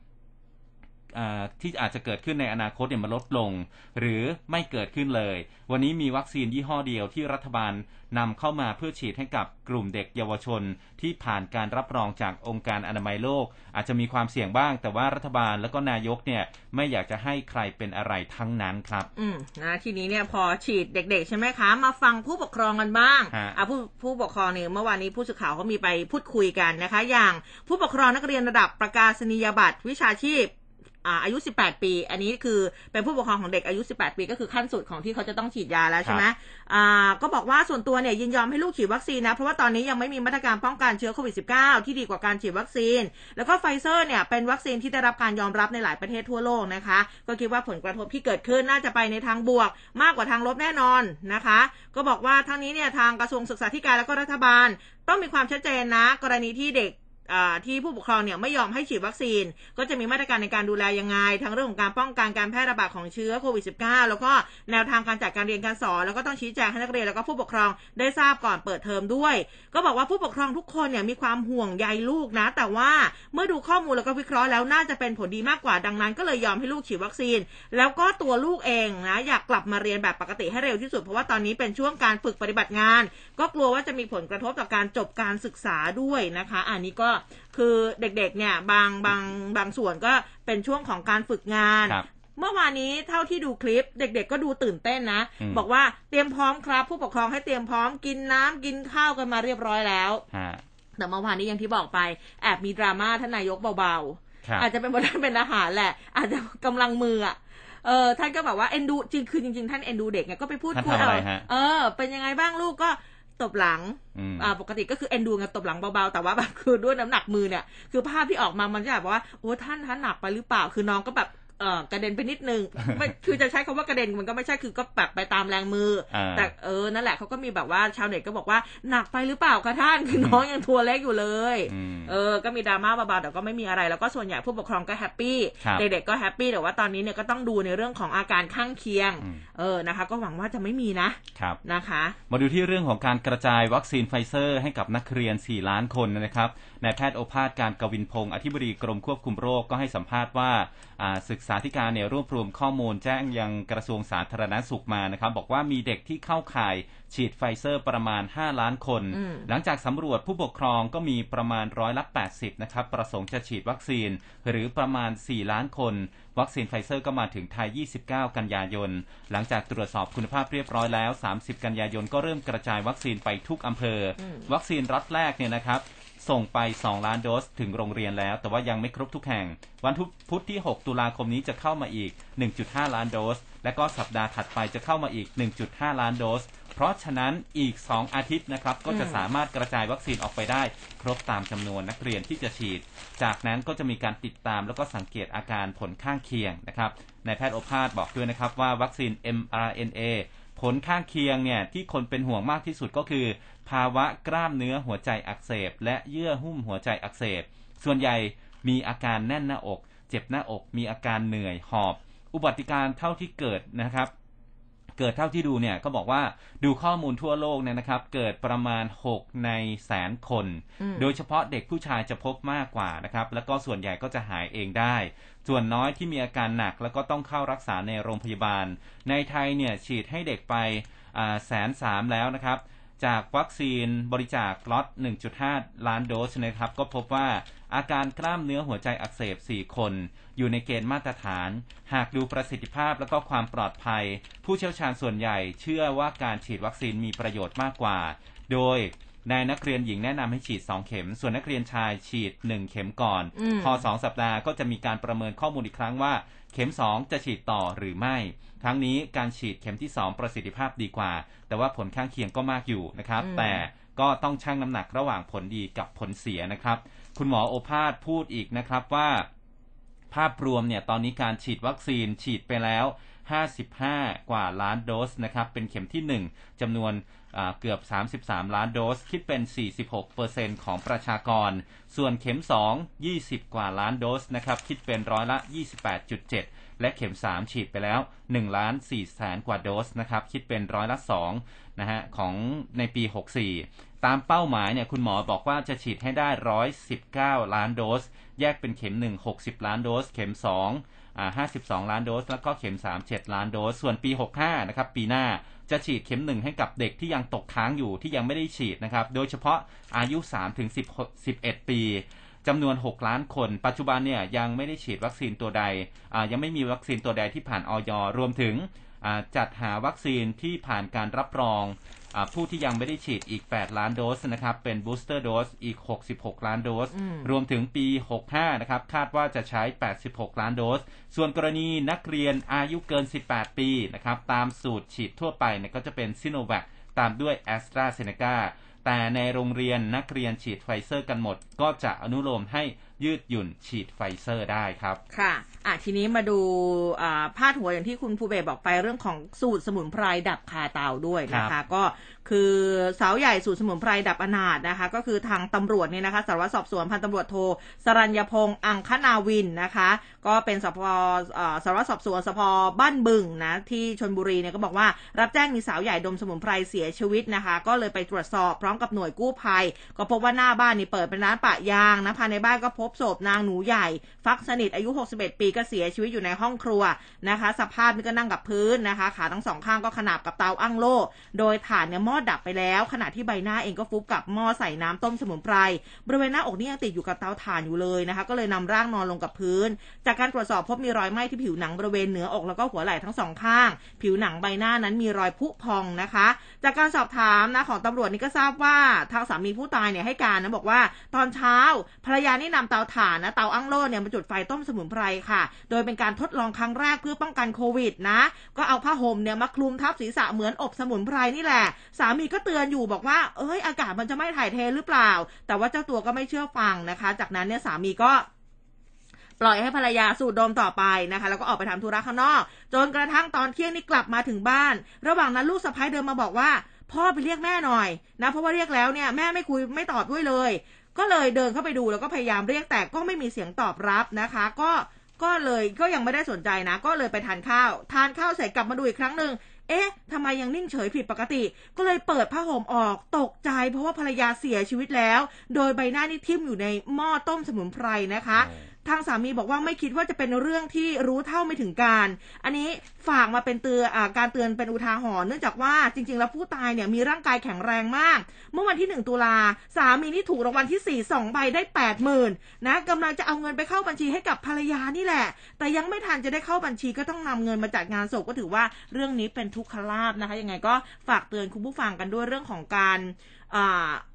B: ที่อาจจะเกิดขึ้นในอนาคตเนี่ยมันลดลง หรือไม่เกิดขึ้นเลย วันนี้มีวัคซีนยี่ห้อเดียวที่รัฐบาลนำเข้ามาเพื่อฉีดให้กับกลุ่มเด็กเยาวชน ที่ผ่านการรับรองจากองค์การอนามัยโลก อาจจะมีความเสี่ยงบ้าง แต่ว่ารัฐบาลแล้วก็นายกเนี่ยไม่อยากจะให้ใครเป็นอะไรทั้งนั้นครับ
A: อืมนะทีนี้เนี่ยพอฉีดเด็ก ๆ ใช่ไหมคะ มาฟังผู้ปกครองกันบ้าง
B: ฮะ
A: อะผู้ผู้ปกครองเนี่ยเมื่อวานนี้ผู้สื่อข่าวเขามีไปพูดคุยกันนะคะ อย่างผู้ปกครองนักเรียนระดับประกาศนียบัตรวิชาชีพ อ่าอายุ 18 ปี อันนี้คือเป็นผู้ปกครองของเด็กอายุ 18 ปี ก็คือขั้นสุดของที่เขาจะต้องฉีดยาแล้วใช่ไหมอ่าก็บอกว่าส่วนตัวเนี่ยยินยอมให้ลูกฉีดวัคซีนนะ เพราะว่าตอนนี้ยังไม่มีมาตรการป้องกันเชื้อโควิด -19 ที่ดีกว่าการฉีดวัคซีน แล้วก็ไฟเซอร์เนี่ยเป็นวัคซีนที่ได้รับการยอมรับในหลายประเทศทั่วโลกนะคะ ก็คิดว่าผลกระทบที่เกิดขึ้นน่าจะไปในทางบวก มากกว่าทางลบแน่นอนนะคะ ก็บอกว่าทั้งนี้เนี่ยทางกระทรวงศึกษาธิการแล้วก็รัฐบาล ต้องมีความชัดเจนนะ กรณีที่เด็ก ที่ผู้ปกครองเนี่ยไม่ยอมให้ฉีดวัคซีน ก็จะมีมาตรการในการดูแลยังไง ทั้งเรื่องของการป้องกันการแพร่ระบาดของเชื้อโควิด -19 แล้วก็แนวทางการจัดการเรียนการสอน แล้วก็ต้องชี้แจงให้นักเรียนแล้วก็ผู้ปกครองได้ทราบก่อนเปิดเทอมด้วย ก็บอกว่าผู้ปกครองทุกคนเนี่ยมีความห่วงใยลูกนะ แต่ว่าเมื่อดูข้อมูลแล้วก็วิเคราะห์แล้วน่าจะเป็นผลดีมากกว่าดังนั้น ก็เลยยอมให้ลูกฉีดวัคซีน แล้วก็ตัวลูกเองนะอยากกลับมาเรียนแบบปกติให้เร็วที่สุดเพราะว่าตอนนี้เป็นช่วงการฝึกปฏิบัติงาน ก็กลัวว่าจะมีผลกระทบต่อการจบการศึกษาด้วยนะคะ อันนี้ก็คือเด็กๆเนี่ยบางบางบางส่วนก็เป็นช่วงของการฝึกงานเมื่อวานนี้เท่าที่ดูคลิปเด็กๆก็ดูตื่นเต้นนะบอกว่าเตรียมพร้อมครับ ผู้ปกครองให้เตรียมพร้อมกินน้ำกินข้าวกันมาเรียบร้อยแล้วแต่เมื่อวานนี้อย่างที่บอกไปแอบมีดราม่าท่านนายกเบาๆอาจจะเป็นเพราะท่านเป็นอาหารแหละ อาจจะกำลังมืออะเออท่านก็แบบว่าเอ็นดูจริงคือจริง ๆ ท่านเอ็นดูเด็กไงก็ไปพูดคุยเออ เป็นยังไงบ้างลูกก็ ตบหลังอ่าปกติก็คือเอ็นดูกันตบหลังเบาๆ แต่ว่าแบบคือด้วยน้ำหนักมือเนี่ย คือภาพที่ออกมามันจะแบบว่าโอ้ท่านท่านหนักไปหรือเปล่า คือน้องก็แบบ เออกระเด็นไปนิดนึงไม่คือจะใช้คำว่ากระเด็นมันก็ไม่ใช่คือก็แบบไปตามแรงมือ แต่เออนั่นแหละเขาก็มีแบบว่าชาวเน็ตก็บอกว่าหนักไปหรือเปล่าคะท่านคือน้องยังตัวเล็กอยู่เลยเออก็มีดราม่าเบาๆแต่ก็ไม่มีอะไรแล้วก็ส่วนใหญ่ผู้ปกครองก็ happy เด็กๆก็ happy แต่ว่าตอนนี้เนี่ยก็ต้องดูในเรื่องของอาการข้างเคียงเออนะคะ ก็หวังว่าจะไม่มีนะครับนะคะ
B: มาดูที่เรื่องของการกระจายวัคซีนไฟเซอร์ให้กับนักเรียน 4 ล้านคนนะครับ นายแพทย์โอภาสการย์กวินพงศ์อธิบดีกรมควบคุมโรคก็ให้สัมภาษณ์ว่าศึกษาธิการเนี่ยรวบรวมข้อมูลแจ้งยังกระทรวงสาธารณสุขมานะครับ บอกว่ามีเด็กที่เข้าข่ายฉีดไฟเซอร์ประมาณ 5 ล้านคน หลังจากสำรวจผู้ปกครองก็มีประมาณร้อยละ 80 นะครับ ประสงค์จะฉีดวัคซีน หรือประมาณ 4 ล้านคน วัคซีนไฟเซอร์ก็มาถึงไทย 29 กันยายน หลังจากตรวจสอบคุณภาพเรียบร้อยแล้ว 30 กันยายนก็เริ่มกระจายวัคซีนไปทุกอำเภอ วัคซีนล็อตแรกเนี่ยนะครับ ส่งไป 2 ล้านโดสถึงโรงเรียนแล้ว แต่ว่ายังไม่ครบทุกแห่ง วันพุธที่ 6 ตุลาคมนี้จะเข้ามาอีก 1.5 ล้านโดส และก็สัปดาห์ถัดไปจะเข้ามาอีก 1.5 ล้านโดส เพราะฉะนั้นอีก 2 อาทิตย์นะครับ ก็จะสามารถกระจายวัคซีนออกไปได้ ครบตามจำนวนนักเรียนที่จะฉีด จากนั้นก็จะมีการติดตามแล้วก็สังเกตอาการผลข้างเคียงนะครับนายแพทย์โอภาสบอกด้วยนะครับว่าวัคซีน mRNA ผลข้างเคียงเนี่ยที่คนเป็นห่วงมากที่สุดก็คือ ภาวะกล้ามเนื้อหัวใจอักเสบ และเยื่อหุ้มหัวใจอักเสบ ส่วนใหญ่มีอาการแน่นหน้าอก เจ็บหน้าอก มีอาการเหนื่อยหอบ อุบัติการเท่าที่เกิดนะครับ เกิดเท่าที่ดูเนี่ยก็บอกว่าดูข้อมูลทั่วโลกเนี่ยนะครับ เกิดประมาณ 6 ในแสนคน โดยเฉพาะเด็กผู้ชายจะพบมากกว่านะครับ แล้วก็ส่วนใหญ่ก็จะหายเองได้ ส่วนน้อยที่มีอาการหนักแล้วก็ต้องเข้ารักษาในโรงพยาบาล ในไทยเนี่ยฉีดให้เด็กไปแสนสามแล้วนะครับ จากวัคซีนบริจาคล็อต 1.5 ล้านโดสนะครับ ก็พบว่าอาการกล้ามเนื้อหัวใจอักเสบ 4 คน อยู่ในเกณฑ์มาตรฐาน หากดูประสิทธิภาพและก็ความปลอดภัย ผู้เชี่ยวชาญส่วนใหญ่เชื่อว่าการฉีดวัคซีนมีประโยชน์มากกว่า โดยนายนักเรียนหญิงแนะนำให้ฉีด 2 เข็ม ส่วนนักเรียนชายฉีด 1 เข็มก่อน พอ 2 สัปดาห์ก็จะมีการประเมินข้อมูลอีกครั้งว่า เข็ม 2 จะฉีดต่อหรือไม่ ทั้งนี้การฉีดเข็มที่ 2 ประสิทธิภาพดีกว่า แต่ว่าผลข้างเคียงก็มากอยู่นะครับ แต่ก็ต้องชั่งน้ำหนักระหว่างผลดีกับผลเสียนะครับ คุณหมอโอภาสพูดอีกนะครับว่า ภาพรวมเนี่ยตอนนี้การฉีดวัคซีนฉีดไปแล้ว 55 กว่าล้านโดสนะครับ เป็นเข็มที่ 1จำนวนเกือบ 33 ล้านโดส คิดเป็น 46%ของประชากร ส่วนเข็ม 2 20 กว่าล้านโดสนะครับ คิดเป็นร้อยละ 28.7 และเข็ม 3 ฉีดไปแล้ว1ล้าน4แสนกว่าโดสนะครับคิดเป็นร้อยละ2นะฮะของในปี 64 ตามเป้าหมายเนี่ยคุณหมอบอกว่าจะฉีดให้ได้ 119 ล้านโดส แยกเป็นเข็ม 1 60 ล้านโดส เข็ม 2 52 ล้านโดส แล้วก็เข็ม 3 7 ล้านโดส ส่วนปี 65 นะครับปีหน้าจะฉีดเข็มหนึ่งให้กับเด็กที่ยังตกค้างอยู่ที่ยังไม่ได้ฉีดนะครับ โดยเฉพาะอายุ 3 ถึง 11 ปี จำนวน 6 ล้านคน ปัจจุบันเนี่ยยังไม่ได้ฉีดวัคซีนตัวใดยังไม่มีวัคซีนตัวใดที่ผ่านออยรวมถึงอ่าจัดหาวัคซีนที่ผ่านการรับรองอาผู้ที่ยังไม่ได้ฉีดอีก 8 ล้านโดสนะครับ เป็น booster dose อีก 66 ล้านโดส
A: อืม
B: รวมถึงปี 65 นะครับ คาดว่าจะใช้ 86 ล้านโดส ส่วนกรณีนักเรียนอายุเกิน 18 ปีนะครับ ตามสูตรฉีดทั่วไปเนี่ยก็จะเป็นซิโนแวคตามด้วยแอสตราเซเนกา แต่ในโรงเรียนนักเรียนฉีดไฟเซอร์กันหมด ก็จะอนุโลมให้ยืดหยุ่นฉีดไฟเซอร์ได้ครับ
A: ค่ะอะทีนี้มาดูอ่าพาดหัวอย่างที่คุณภูเบศบอกไปเรื่องของสูตรสมุนไพรดับคาเตาด้วยนะ
B: ครั
A: คะ
B: บ
A: ก็คือสาวใหญ่สูตรสมุนไพรดับอนาถนะคะ ก็คือทางตำรวจเนี่ยนะคะสารวัตรสอบสวนพันตำรวจโทสรัญญพงษ์อังคณาวินนะคะ ก็เป็นสพเอ่อสารวัตรสอบสวนสพบ้านบึงนะที่ชนบุรีเนี่ยก็บอกว่ารับแจ้งมีสาวใหญ่ดมสมุนไพรเสียชีวิตนะคะ ก็เลยไปตรวจสอบพร้อมกับหน่วยกู้ภัย ก็พบว่าหน้าบ้านนี่เปิดเป็นร้านปะยางนะภายในบ้านก็พบศพนางหนูใหญ่ ฟักสนิทอายุ 61 ปีก็เสียชีวิตอยู่ในห้องครัวนะคะ สภาพนี่ก็นั่งกับพื้นนะคะ ขาทั้งสองข้างก็ขนาบกับเตาอั้งโล่โดยถ่านเนี่ยม้อดับไปแล้ว ขณะที่ใบหน้าเองก็ฟุบกับหม้อใส่น้ำต้มสมุนไพรบริเวณหน้าอกนี่ยังติดอยู่กับเตาถ่านอยู่เลยนะคะ ก็เลยนำร่างนอนลงกับพื้น จากการตรวจสอบพบมีรอยไหม้ที่ผิวหนังบริเวณเหนืออกแล้วก็หัวไหล่ทั้งสองข้าง ผิวหนังใบหน้านั้นมีรอยผุพองนะคะ จากการสอบถามนะของตำรวจนี่ก็ทราบว่าทางสามีผู้ตายเนี่ยให้การนะบอกว่าตอนเช้าภรรยานี่นำเตาถ่านนะเตาอั้งโล่เนี่ยมาจุดไฟต้มสมุนไพรค่ะ โดยเป็นการทดลองครั้งแรกเพื่อป้องกันโควิดนะ ก็เอาผ้าห่มเนี่ยมาคลุมทับศีรษะเหมือนอบสมุนไพรนี่แหละสามีก็เตือนอยู่บอกว่า เอ้ยอากาศมันจะไม่ถ่ายเทหรือเปล่า แต่ว่าเจ้าตัวก็ไม่เชื่อฟังนะคะ จากนั้นเนี่ยสามีก็ปล่อยให้ภรรยาสูดดมต่อไปนะคะ แล้วก็ออกไปทำธุระข้างนอก จนกระทั่งตอนเที่ยงนี่กลับมาถึงบ้าน ระหว่างนั้นลูกสะพ้ายเดินมาบอกว่า พ่อไปเรียกแม่หน่อยนะเพราะว่าเรียกแล้วเนี่ยแม่ไม่คุยไม่ตอบด้วยเลย ก็เลยเดินเข้าไปดูแล้วก็พยายามเรียกแต่ก็ไม่มีเสียงตอบรับนะคะ ก็ก็เลยก็ยังไม่ได้สนใจนะ ก็เลยไปทานข้าว ทานข้าวเสร็จกลับมาดูอีกครั้งหนึ่ง เอ๊ะทำไมยังนิ่งเฉยผิดปกติ ก็เลยเปิดผ้าห่มออกตกใจเพราะว่าภรรยาเสียชีวิตแล้ว โดยใบหน้านี่ทิ่มอยู่ในหม้อต้มสมุนไพรนะคะ ทางสามีบอกว่าไม่คิดว่าจะเป็นเรื่องที่รู้เท่าไม่ถึงการ อันนี้ฝากมาเป็นเตือนอการเตือนเป็นอุทาหรณ์เนื่องจากว่าจริง ๆ แล้วผู้ตายเนี่ยมีร่างกายแข็งแรงมาก เมื่อวันที่หนึ่งตุลาสามีนี่ถูกรางวัลที่สี่สองใบได้แปดหมื่นนะกำลังจะเอาเงินไปเข้าบัญชีให้กับภรรยานี่แหละ แต่ยังไม่ทันจะได้เข้าบัญชีก็ต้องนำเงินมาจัดงานศพก็ถือว่าเรื่องนี้เป็นทุกขลาบนะคะยังไงก็ฝากเตือนคุณผู้ฟังกันด้วยเรื่องของการอ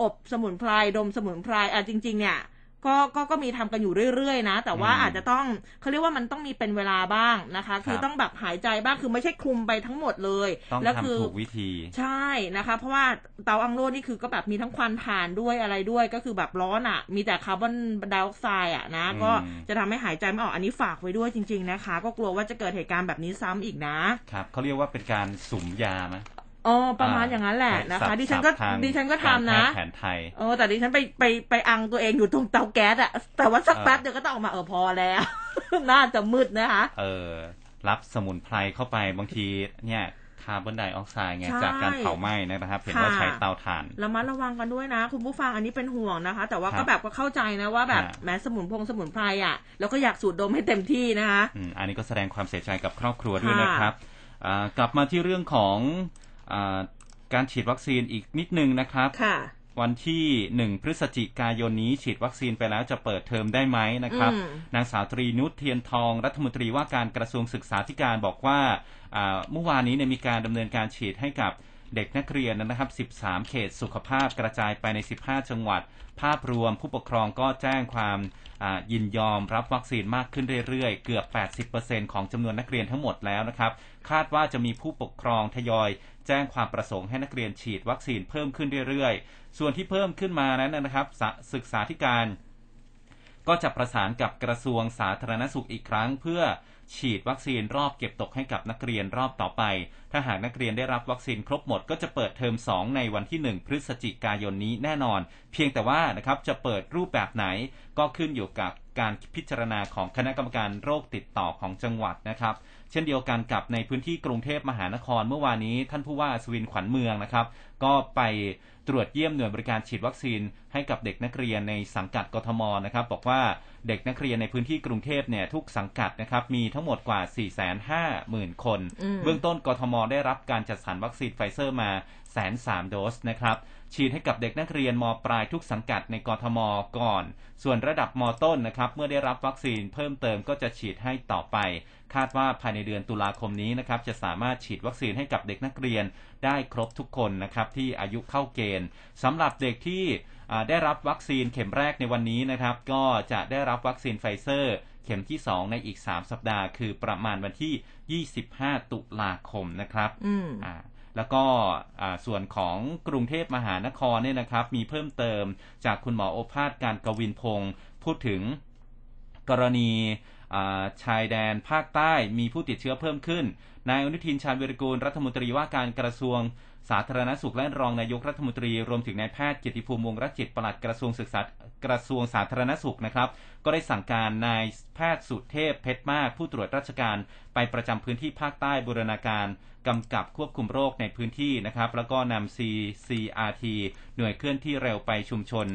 A: อบสมุนไพรดมสมุนไพรอะจริง ๆ เนี่ย ก็ก็ก็มีทำกันอยู่เรื่อยๆ นะ แต่ว่า
B: อืม
A: อาจจะต้องเขาเรียกว่ามันต้องมีเป็นเวลาบ้างนะคะ คือ
B: ครับ
A: ต้องแบบหายใจบ้างคือไม่ใช่คลุมไปทั้งหมดเลย
B: ต้อง
A: แล้วคื
B: ทำถูกวิธี
A: ใช่นะคะ เพราะว่าเตาอังโล่นี่คือก็แบบมีทั้งควันถ่านด้วยอะไรด้วยก็คือแบบร้อนอะ มีแต่คาร์บอนไดออกไซด์อะนะ
B: อืม
A: ก็จะทำให้หายใจไม่ออกอันนี้ฝากไว้ด้วยจริง ๆนะคะ ก็กลัวว่าจะเกิดเหตุการณ์แบบนี้ซ้ำอีกนะ
B: ครับเขาเรียกว่าเป็นการสุ่มยาไหม
A: อ๋อประมาณอย่างนั้นแหละนะคะ ดิฉันก็
B: ศัพท์ทาง
A: ดิฉันก็ทำนะ
B: การแพทย์แผนไทย
A: เออแต่ดิฉันไปไปไปอังตัวเองอยู่ตรงเตาแก๊สอะแต่ว่าสัก
B: เออ
A: แป๊บเดียวก็ต้องออกมาเออพอแล้ว น่าจะมืดนะคะ
B: เออ รับสมุนไพรเข้าไปบางทีเนี่ยคาร์บอนไดออกไซด์ไง
A: ใช่
B: จากการเผาไหม้นะครับ เห็นว่า
A: ค่ะ
B: ใช้เตาถ่าน
A: ระมัดระวังกันด้วยนะ คุณผู้ฟังอันนี้เป็นห่วงนะคะ แต่ว่า
B: ครับ
A: ก็แบบก็เข้าใจนะว่าแบบ
B: ฮะ
A: แม้สมุนพงสมุนไพรอะแล้วก็อยากสูดดมให้เต็มที่นะคะ
B: อืมอันนี้ก็แสดงความเสียใจกับครอบครัวด้วย
A: ค่ะ
B: นะครับอ่ากลับมาที่เรื่องของอา การฉีดวัคซีนอีกนิดนึงนะครับ
A: ค่ะ
B: วันที่1พฤศจิกายนนี้ฉีดวัคซีนไปแล้วจะเปิดเทอมได้ไหมนะครับ
A: อืม
B: นางสาวตรีนุชเทียนทอง รัฐมนตรีว่าการกระทรวงศึกษาธิการบอกว่าอ่าเมื่อวานนี้เนี่ยมีการดำเนินการฉีดให้กับเด็กนักเรียนนะครับ 13 เขตสุขภาพกระจายไปใน 15 จังหวัด ภาพรวมผู้ปกครองก็แจ้งความอ่ายินยอมรับวัคซีนมากขึ้นเรื่อยๆ เกือบ 80%ของจำนวนนักเรียนทั้งหมดแล้วนะครับ คาดว่าจะมีผู้ปกครองทยอย แจ้งความประสงค์ให้นักเรียนฉีดวัคซีนเพิ่มขึ้นเรื่อยๆ ส่วนที่เพิ่มขึ้นมานั้นนะครับศึกษาธิการก็จะประสานกับกระทรวงสาธารณสุขอีกครั้ง เพื่อฉีดวัคซีนรอบเก็บตกให้กับนักเรียนรอบต่อไป ถ้าหากนักเรียนได้รับวัคซีนครบหมด ก็จะเปิดเทอม 2 ในวันที่ 1 พฤศจิกายนนี้แน่นอน เพียงแต่ว่านะครับจะเปิดรูปแบบไหนก็ขึ้นอยู่กับการพิจารณาของคณะกรรมการโรคติดต่อของจังหวัดนะครับ ช่นเดียวกันกับในพื้นที่กรุงเทพมหานครเมื่อวานนี้ ท่านผู้ว่าอัศวินขวัญเมืองนะครับ ก็ไปตรวจเยี่ยมหน่วยบริการฉีดวัคซีนให้กับเด็กนักเรียนในสังกัดกทมนะครับบอกว่าเด็กนักเรียนในพื้นที่กรุงเทพเนี่ยทุกสังกัดนะครับมีทั้งหมดกว่า 450,000 คน
A: อืม
B: เบื้องต้นกทมได้รับการจัดสรรวัคซีนไฟเซอร์มาแสนสามโดสนะครับ ฉีดให้กับเด็กนักเรียนมปลายทุกสังกัดในกทมก่อน ส่วนระดับมต้นนะครับ เมื่อได้รับวัคซีนเพิ่มเติมก็จะฉีดให้ต่อไป คาดว่าภายในเดือนตุลาคมนี้นะครับจะสามารถฉีดวัคซีนให้กับเด็กนักเรียนได้ครบทุกคนนะครับที่อายุเข้าเกณฑ์สำหรับเด็กที่ได้รับวัคซีนเข็มแรกในวันนี้นะครับ ก็จะได้รับวัคซีนไฟเซอร์ เข็มที่ 2 ในอีก 3 สัปดาห์ คือประมาณวันที่ 25 ตุลาคมนะครับ
A: อืม
B: อ่า แล้วก็ส่วนของกรุงเทพมหานครเนี่ยนะครับ มีเพิ่มเติมจากคุณหมอโอภาสการย์กวินพงศ์พูดถึงกรณีชายแดนภาคใต้มีผู้ติดเชื้อเพิ่มขึ้น นายอนุทินชาญวีรกูลรัฐมนตรีว่าการกระทรวง สาธารณสุขและรองนายกรัฐมนตรีรวมถึงนายแพทย์เกียรติภูมิวงศ์รัจิตปลัดกระทรวงศึกษากระทรวงสาธารณสุขนะครับ ก็ได้สั่งการนายแพทย์สุเทพเพชรมาก ผู้ตรวจราชการไปประจำพื้นที่ภาคใต้บูรณาการกำกับควบคุมโรคในพื้นที่นะครับ แล้วก็นำ CCRT หน่วยเคลื่อนที่เร็วไปชุมชน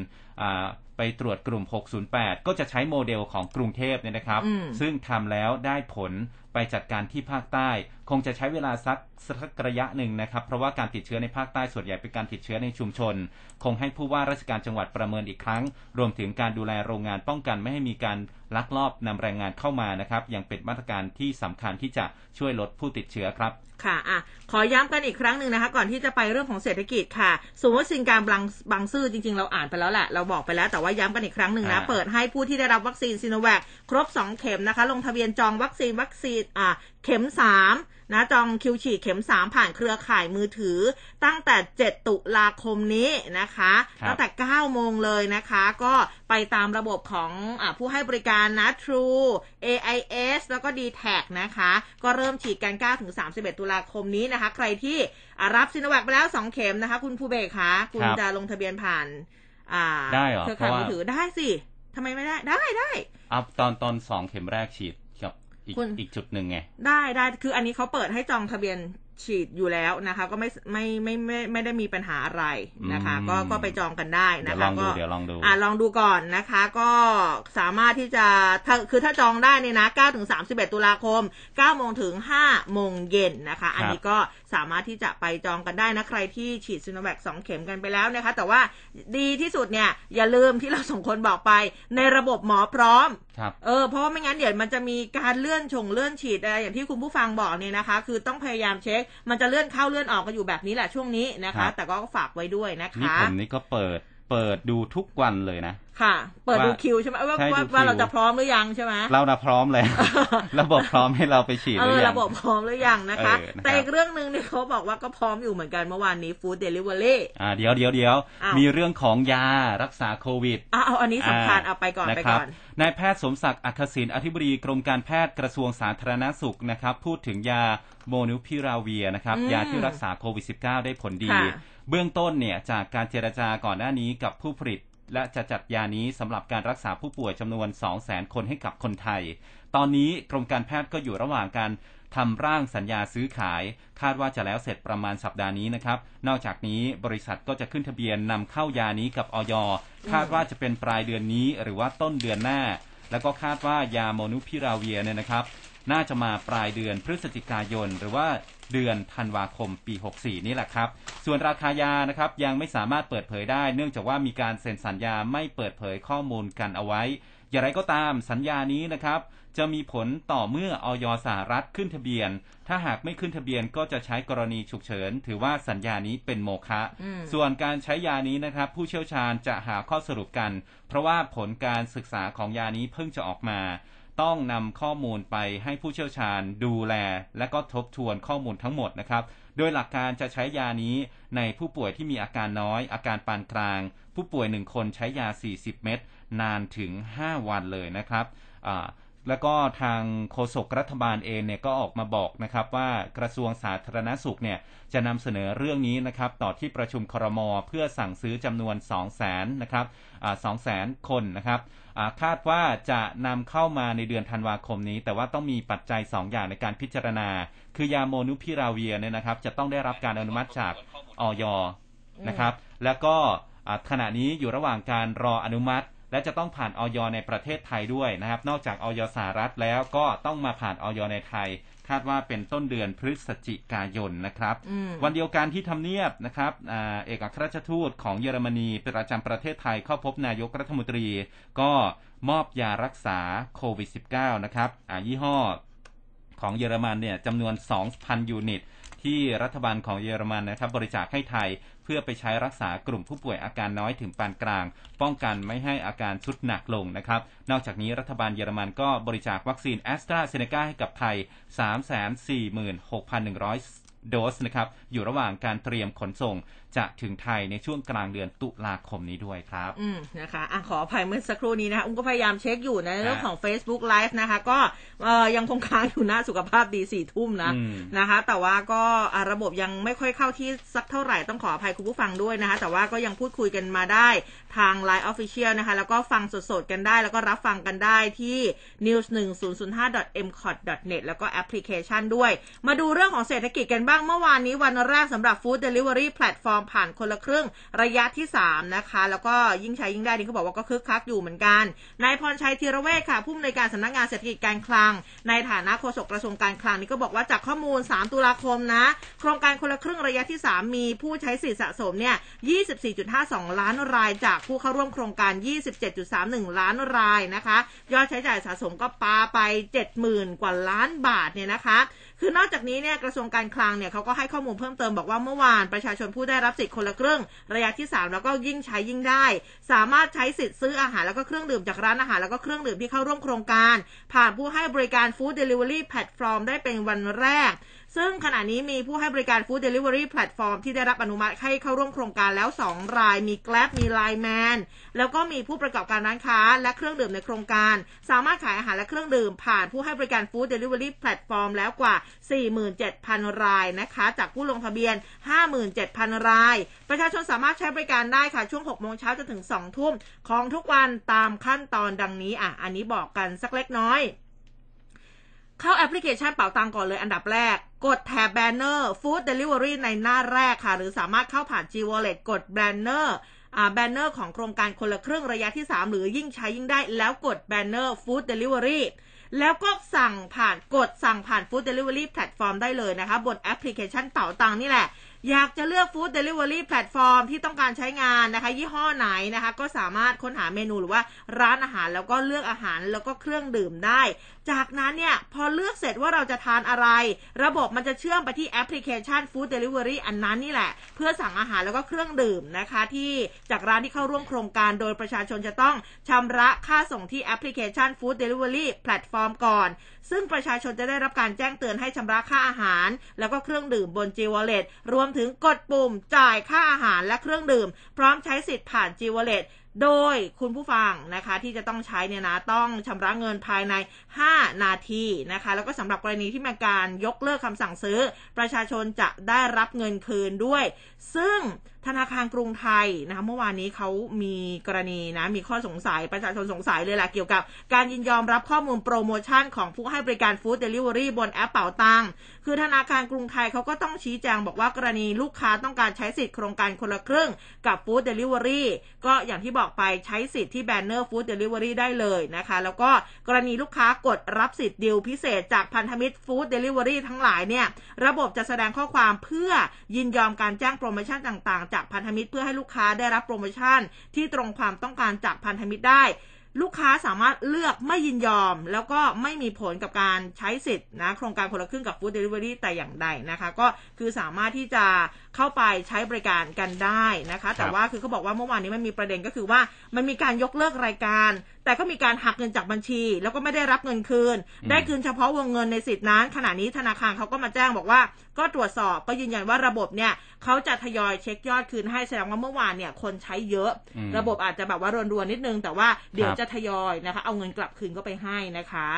B: ไปตรวจกลุ่ม 608 ก็จะใช้โมเดลของกรุงเทพเนี่ยนะครับ ซึ่งทำแล้วได้ผลไปจัดการที่ภาคใต้ คงจะใช้เวลาสักสักระยะหนึ่งนะครับ เพราะว่าการติดเชื้อในภาคใต้ส่วนใหญ่เป็นการติดเชื้อในชุมชน คงให้ผู้ว่าราชการจังหวัดประเมินอีกครั้ง รวมถึงการดูแลโรงงานป้องกันไม่ให้มีการลักลอบนำแรงงานเข้ามานะครับยังเป็นมาตรการที่สำคัญที่จะช่วยลดผู้ติดเชื้อครับ
A: ค่ะอะ ขอย้ำกันอีกครั้งหนึ่งนะคะ ก่อนที่จะไปเรื่องของเศรษฐกิจค่ะสมมติสินการบางบางซื่อจริง ๆ เราอ่านไปแล้วแหละ เราบอกไปแล้วแต่ว่าย้ำกันอีกครั้งหนึ่งนะ เปิดให้ผู้ที่ได้รับวัคซีนซีโนแวคครบ 2 เข็มนะคะ ลงทะเบียนจองวัคซีนวัคซีนอ่าเข็ม3นะจองคิวฉีดเข็ม3ผ่านเครือข่ายมือถือ ตั้งแต่ 7 ตุลาคมนี้นะคะ ตั้งแต่ 9 โมงเลยนะคะ ก็ไปตามระบบของอผู้ให้บริการนะ True AIS แล้วก็ d t แทนะคะ ก็เริ่มฉีดกัน9ถึง 31 ตุลาคมนี้นะคะ ใครที่รับซิโนแวคไปแล้ว 2 เข็มนะคะ คุณผู้เบกคะคุณจะลงทะเบียนผ่าน
B: ได้เหรอ
A: เครือข่ายมือถือได้สิทำไมไม่ได้ได้ได้
B: อัพตอนตอนสองเข็มแรกฉีด อีกอีกจุดหนึ่งไง
A: ได้ได้คืออันนี้เขาเปิดให้จองทะเบียนฉีดอยู่แล้วนะคะ ก็ไม่ไม่ไม่ไม่ไม่ได้มีปัญหาอะไรนะคะ ก็ก็ไปจองกันได้นะคะ
B: ก็เดี๋ยวลองดู
A: อ่าลองดูก่อนนะคะ ก็สามารถที่จะถ้าคือถ้าจองได้เนี่ยนะ9ถึง31 ตุลาคม9โมงถึง5โมงเย็นนะคะ อันนี้ก็ สามารถที่จะไปจองกันได้นะใครที่ฉีดซิโนแวคสองเข็มกันไปแล้วนะคะ แต่ว่าดีที่สุดเนี่ยอย่าลืมที่เราส่งคนบอกไปในระบบหมอพร้อมเออเพราะว่าไม่งั้นเดี๋ยวมันจะมีการเลื่อนชงเลื่อนฉีดอะไรอย่างที่คุณผู้ฟังบอกเนี่ยนะคะ คือต้องพยายามเช็ค มันจะเลื่อนเข้าเลื่อนออกกันอยู่แบบนี้แหละช่วงนี้นะคะ แต่ก็ฝากไว้ด้วยนะคะนี่
B: ผมนี่ก็เปิดเปิดดูทุกวันเลยนะ
A: ค่ะ เปิดดูคิวใช่ไหมว่าว่าเราจะพร้อมหรือยังใช่ไหม
B: เรานะพร้อมเลยระบบพร้อมให้เราไปฉีดหรือยัง
A: ระบบพร้อมหรือยังนะคะ แต่อีกเรื่องหนึ่งเนี่ยเขาบอกว่าก็พร้อมอยู่เหมือนกันเมื่อวานนี้ Food Deliveryอ่า
B: เดี๋ยวเดี๋ยวเดี๋ยวมีเรื่องของยารักษาโควิด
A: อ่าเอาอันนี้สำคัญเอาไปก่อนไปก่อน
B: นายแพทย์สมศักดิ์อัคศินอธิบดีกรมการแพทย์กระทรวงสาธารณสุขนะครับ พูดถึงยาโมนูพิราเวียนะครับ ยาที่รักษาโควิด -19 ได้ผลดี เบื้องต้นเนี่ยจากการเจรจาก่อนหน้านี้กับผู้ผลิต และจะจัดยานี้สำหรับการรักษาผู้ป่วยจำนวน 200,000 คนให้กับคนไทย ตอนนี้กรมการแพทย์ก็อยู่ระหว่างการทำร่างสัญญาซื้อขาย คาดว่าจะแล้วเสร็จประมาณสัปดาห์นี้นะครับ นอกจากนี้บริษัทก็จะขึ้นทะเบียนนำเข้ายานี้กับออยคาดว่าจะเป็นปลายเดือนนี้หรือว่าต้นเดือนหน้า แล้วก็คาดว่ายาโมนูพิราเวียเนี่ยนะครับ น่าจะมาปลายเดือนพฤศจิกายน หรือว่า เดือนธันวาคมปี 64 นี่แหละครับ ส่วนราคายานะครับยังไม่สามารถเปิดเผยได้ เนื่องจากว่ามีการเซ็นสัญญาไม่เปิดเผยข้อมูลกันเอาไว้ อย่างไรก็ตามสัญญานี้นะครับจะมีผลต่อเมื่อออยสหรัฐขึ้นทะเบียน ถ้าหากไม่ขึ้นทะเบียนก็จะใช้กรณีฉุกเฉิน ถือว่าสัญญานี้เป็นโมฆะ ส่วนการใช้ยานี้นะครับ ผู้เชี่ยวชาญจะหาข้อสรุปกัน เพราะว่าผลการศึกษาของยานี้เพิ่งจะออกมา ต้องนำข้อมูลไปให้ผู้เชี่ยวชาญดูแล และก็ทบทวนข้อมูลทั้งหมดนะครับ โดยหลักการจะใช้ยานี้ในผู้ป่วยที่มีอาการน้อย อาการปานกลาง ผู้ป่วยหนึ่งคนใช้ยา 40 เม็ดนานถึง 5 วันเลยนะครับ แล้วก็ทางโฆษกรัฐบาลเองเนี่ยก็ออกมาบอกนะครับว่ากระทรวงสาธารณสุขเนี่ยจะนำเสนอเรื่องนี้นะครับต่อที่ประชุมครม เพื่อสั่งซื้อจำนวน 2 0 0แสนนะครับสองแสนคนนะครับคาดว่าจะนำเข้ามาในเดือนธันวาคมนี้ แต่ว่าต้องมีปัจจัย 2 อย่างในการพิจารณา คือยาโมนูพิราเวียเนี่ยนะครับจะต้องได้รับการอนุมัติจากออยนะครับ แล้วก็ขณะนี้อยู่ระหว่างการรออนุมัติ และจะต้องผ่านออยในประเทศไทยด้วยนะครับ นอกจากออยสหรัฐแล้วก็ต้องมาผ่านออยในไทย คาดว่าเป็นต้นเดือนพฤศจิกายนนะครับ
A: อืม
B: วันเดียวกันที่ทำเนียบนะครับอ่าเอกอัครราชทูตของเยอรมนีประจำประเทศไทยเข้าพบนายกรัฐมนตรี ก็มอบยารักษาโควิด -19 นะครับอ่ายี่ห้อของเยอรมันเนี่ยจำนวน 2,000 ยูนิตที่รัฐบาลของเยอรมันนะครับบริจาคให้ไทย เพื่อไปใช้รักษากลุ่มผู้ป่วยอาการน้อยถึงปานกลาง ป้องกันไม่ให้อาการทรุดหนักลงนะครับ นอกจากนี้รัฐบาลเยอรมันก็บริจาควัคซีนแอสตราเซเนกาให้กับไทย 346,100โดสนะครับอยู่ระหว่างการเตรียมขนส่ง จะถึงไทยในช่วงกลางเดือนตุลาคมนี้ด้วยครับ
A: อืมนะคะอะขออภัยเมื่อสักครู่นี้นะคะอุ้มก็พยายามเช็คอยู่นะในเรื่อง
B: ฮะ
A: ของ Facebook Live นะคะ ก็เอ่อยังคงค้างอยู่นะสุขภาพดีสี่ทุ่มนะ
B: อืม
A: นะคะ แต่ว่าก็อะระบบยังไม่ค่อยเข้าที่สักเท่าไหร่ต้องขออภัยคุณผู้ฟังด้วยนะคะ แต่ว่าก็ยังพูดคุยกันมาได้ทาง Line Official นะคะ แล้วก็ฟังสดๆกันได้ แล้วก็รับฟังกันได้ที่ news 1 0 0 5 m c o t net แล้วก็แอปพลิเคชันด้วย มาดูเรื่องของเศรษฐกิจกันบ้างเมื่อวานนี้วันแรกสำหรับ Food Delivery Platform ผ่านคนละครึ่งระยะที่ 3 นะคะ แล้วก็ยิ่งใช้ยิ่งได้นี่เขาบอกว่าก็คึกคักอยู่เหมือนกันนายพรชัยธีรเวชค่ะผู้อำนวยการสำนักงานเศรษฐกิจการคลัง ในฐานะโฆษกกระทรวงการคลังนี่ก็บอกว่าจากข้อมูล 3 ตุลาคมนะ โครงการคนละครึ่งระยะที่ 3 มีผู้ใช้สิทธิสะสมเนี่ย 24.52 ล้านรายจากผู้เข้าร่วมโครงการ 27.31 ล้านรายนะคะ ยอดใช้จ่ายสะสมก็ปาไป 70,000 กว่าล้านบาทเนี่ยนะคะ คือนอกจากนี้เนี่ยกระทรวงการคลังเนี่ยเขาก็ให้ข้อมูลเพิ่มเติมบอกว่าเมื่อวานประชาชนผู้ได้รับสิทธิ์คนละครึ่ง ระยะที่ 3 แล้วก็ยิ่งใช้ยิ่งได้ สามารถใช้สิทธิ์ซื้ออาหารแล้วก็เครื่องดื่มจากร้านอาหารแล้วก็เครื่องดื่มที่เข้าร่วมโครงการ ผ่านผู้ให้บริการ Food Delivery Platform ได้เป็นวันแรก ซึ่งขณะนี้มีผู้ให้บริการ Food Delivery Platform ที่ได้รับอนุมัติให้เข้าร่วมโครงการแล้ว 2 ราย มี Grab มี Line Man แล้วก็มีผู้ประกอบการร้านค้า และเครื่องดื่มในโครงการ สามารถขายอาหารและเครื่องดื่ม ผ่านผู้ให้บริการ Food Delivery Platform แล้วกว่า 47,000 รายนะคะ จากผู้ลงทะเบียน 57,000 ราย ประชาชนสามารถใช้บริการได้ค่ะช่วง 6 โมงเช้าจนถึง 2 ทุ่มของทุกวันตามขั้นตอนดังนี้อะอันนี้บอกกันสักเล็กน้อย เข้าแอปพลิเคชันเป๋าตังก่อนเลยอันดับแรก กดแถบแบนเนอร์ Food Delivery ในหน้าแรกค่ะ หรือสามารถเข้าผ่าน G Wallet กดแบนเนอร์อ่แบนเนอร์ของโครงการคนละครึ่งระยะที่ 3 หรือยิ่งใช้ยิ่งได้ แล้วกดแบนเนอร์ Food Delivery แล้วก็สั่งผ่านกดสั่งผ่าน Food Delivery Platform ได้เลยนะคะ บนแอปพลิเคชันเป๋าตังนี่แหละ อยากจะเลือก Food Delivery Platform ที่ต้องการใช้งานนะคะ ยี่ห้อไหนนะคะ ก็สามารถค้นหาเมนูหรือว่าร้านอาหารแล้วก็เลือกอาหารแล้วก็เครื่องดื่มได้จากนั้นเนี่ยพอเลือกเสร็จว่าเราจะทานอะไร ระบบมันจะเชื่อมไปที่แอปพลิเคชัน Food Delivery อันนั้นนี่แหละ เพื่อสั่งอาหารแล้วก็เครื่องดื่มนะคะ ที่จากร้านที่เข้าร่วมโครงการโดยประชาชนจะต้องชำระค่าส่งที่แอปพลิเคชัน Food Delivery Platform ก่อน ซึ่งประชาชนจะได้รับการแจ้งเตือนให้ชำระค่าอาหาร แล้วก็เครื่องดื่มบน G Wallet รวมถึงกดปุ่มจ่ายค่าอาหารและเครื่องดื่ม พร้อมใช้สิทธิ์ผ่าน G Wallet โดยคุณผู้ฟังนะคะที่จะต้องใช้เนี่ยนะต้องชำระเงินภายใน 5 นาทีนะคะ แล้วก็สำหรับกรณีที่มีการยกเลิกคำสั่งซื้อ ประชาชนจะได้รับเงินคืนด้วย ซึ่ง ธนาคารกรุงไทยนะคะเมื่อวานนี้เขามีกรณีนะมีข้อสงสัยประชาชนสงสัยเลยแหละเกี่ยวกับการยินยอมรับข้อมูลโปรโมชั่นของผู้ให้บริการ Food Delivery บนแอปเป๋าตังคือธนาคารกรุงไทยเขาก็ต้องชี้แจงบอกว่ากรณีลูกค้าต้องการใช้สิทธิ์โครงการคนละครึ่งกับ Food Delivery ก็อย่างที่บอกไปใช้สิทธิ์ที่แบนเนอร์ Food Delivery ได้เลยนะคะ แล้วก็กรณีลูกค้ากดรับสิทธิ์ดีลพิเศษจากพันธมิตร Food Delivery ทั้งหลายเนี่ยระบบจะแสดงข้อความเพื่อยินยอมการแจ้งโปรโมชั่นต่างๆจากพันธมิตรเพื่อให้ลูกค้าได้รับโปรโมชั่น ที่ตรงความต้องการจากพันธมิตรได้ ลูกค้าสามารถเลือกไม่ยินยอม แล้วก็ไม่มีผลกับการใช้สิทธิ์นะโครงการคนละครึ่งกับฟู้ดเดลิเวอรี่แต่อย่างใดนะคะ ก็คือสามารถที่จะเข้าไปใช้บริการกันได้นะคะ แต่ว่าคือเขาบอกว่าเมื่อวานนี้มันมีประเด็นก็คือว่ามันมีการยกเลิกรายการ แต่ก็มีการหักเงินจากบัญชี แล้วก็ไม่ได้รับเงินคืน
B: อืม
A: ได้คืนเฉพาะวงเงินในสิทธินั้น ขณะนี้ธนาคารเขาก็มาแจ้งบอกว่า ก็ตรวจสอบก็ยืนยันว่าระบบเนี่ยเขาจะทยอยเช็คยอดคืนให้แสดงว่าเมื่อวานเนี่ยคนใช้เยอะ
B: อืม
A: ระบบอาจจะแบบว่ารวนๆนิดนึง แต่ว่าเดี๋ยว
B: ครับ
A: จะทยอยนะคะ เอาเงินกลับคืนก็ไปให้นะคะ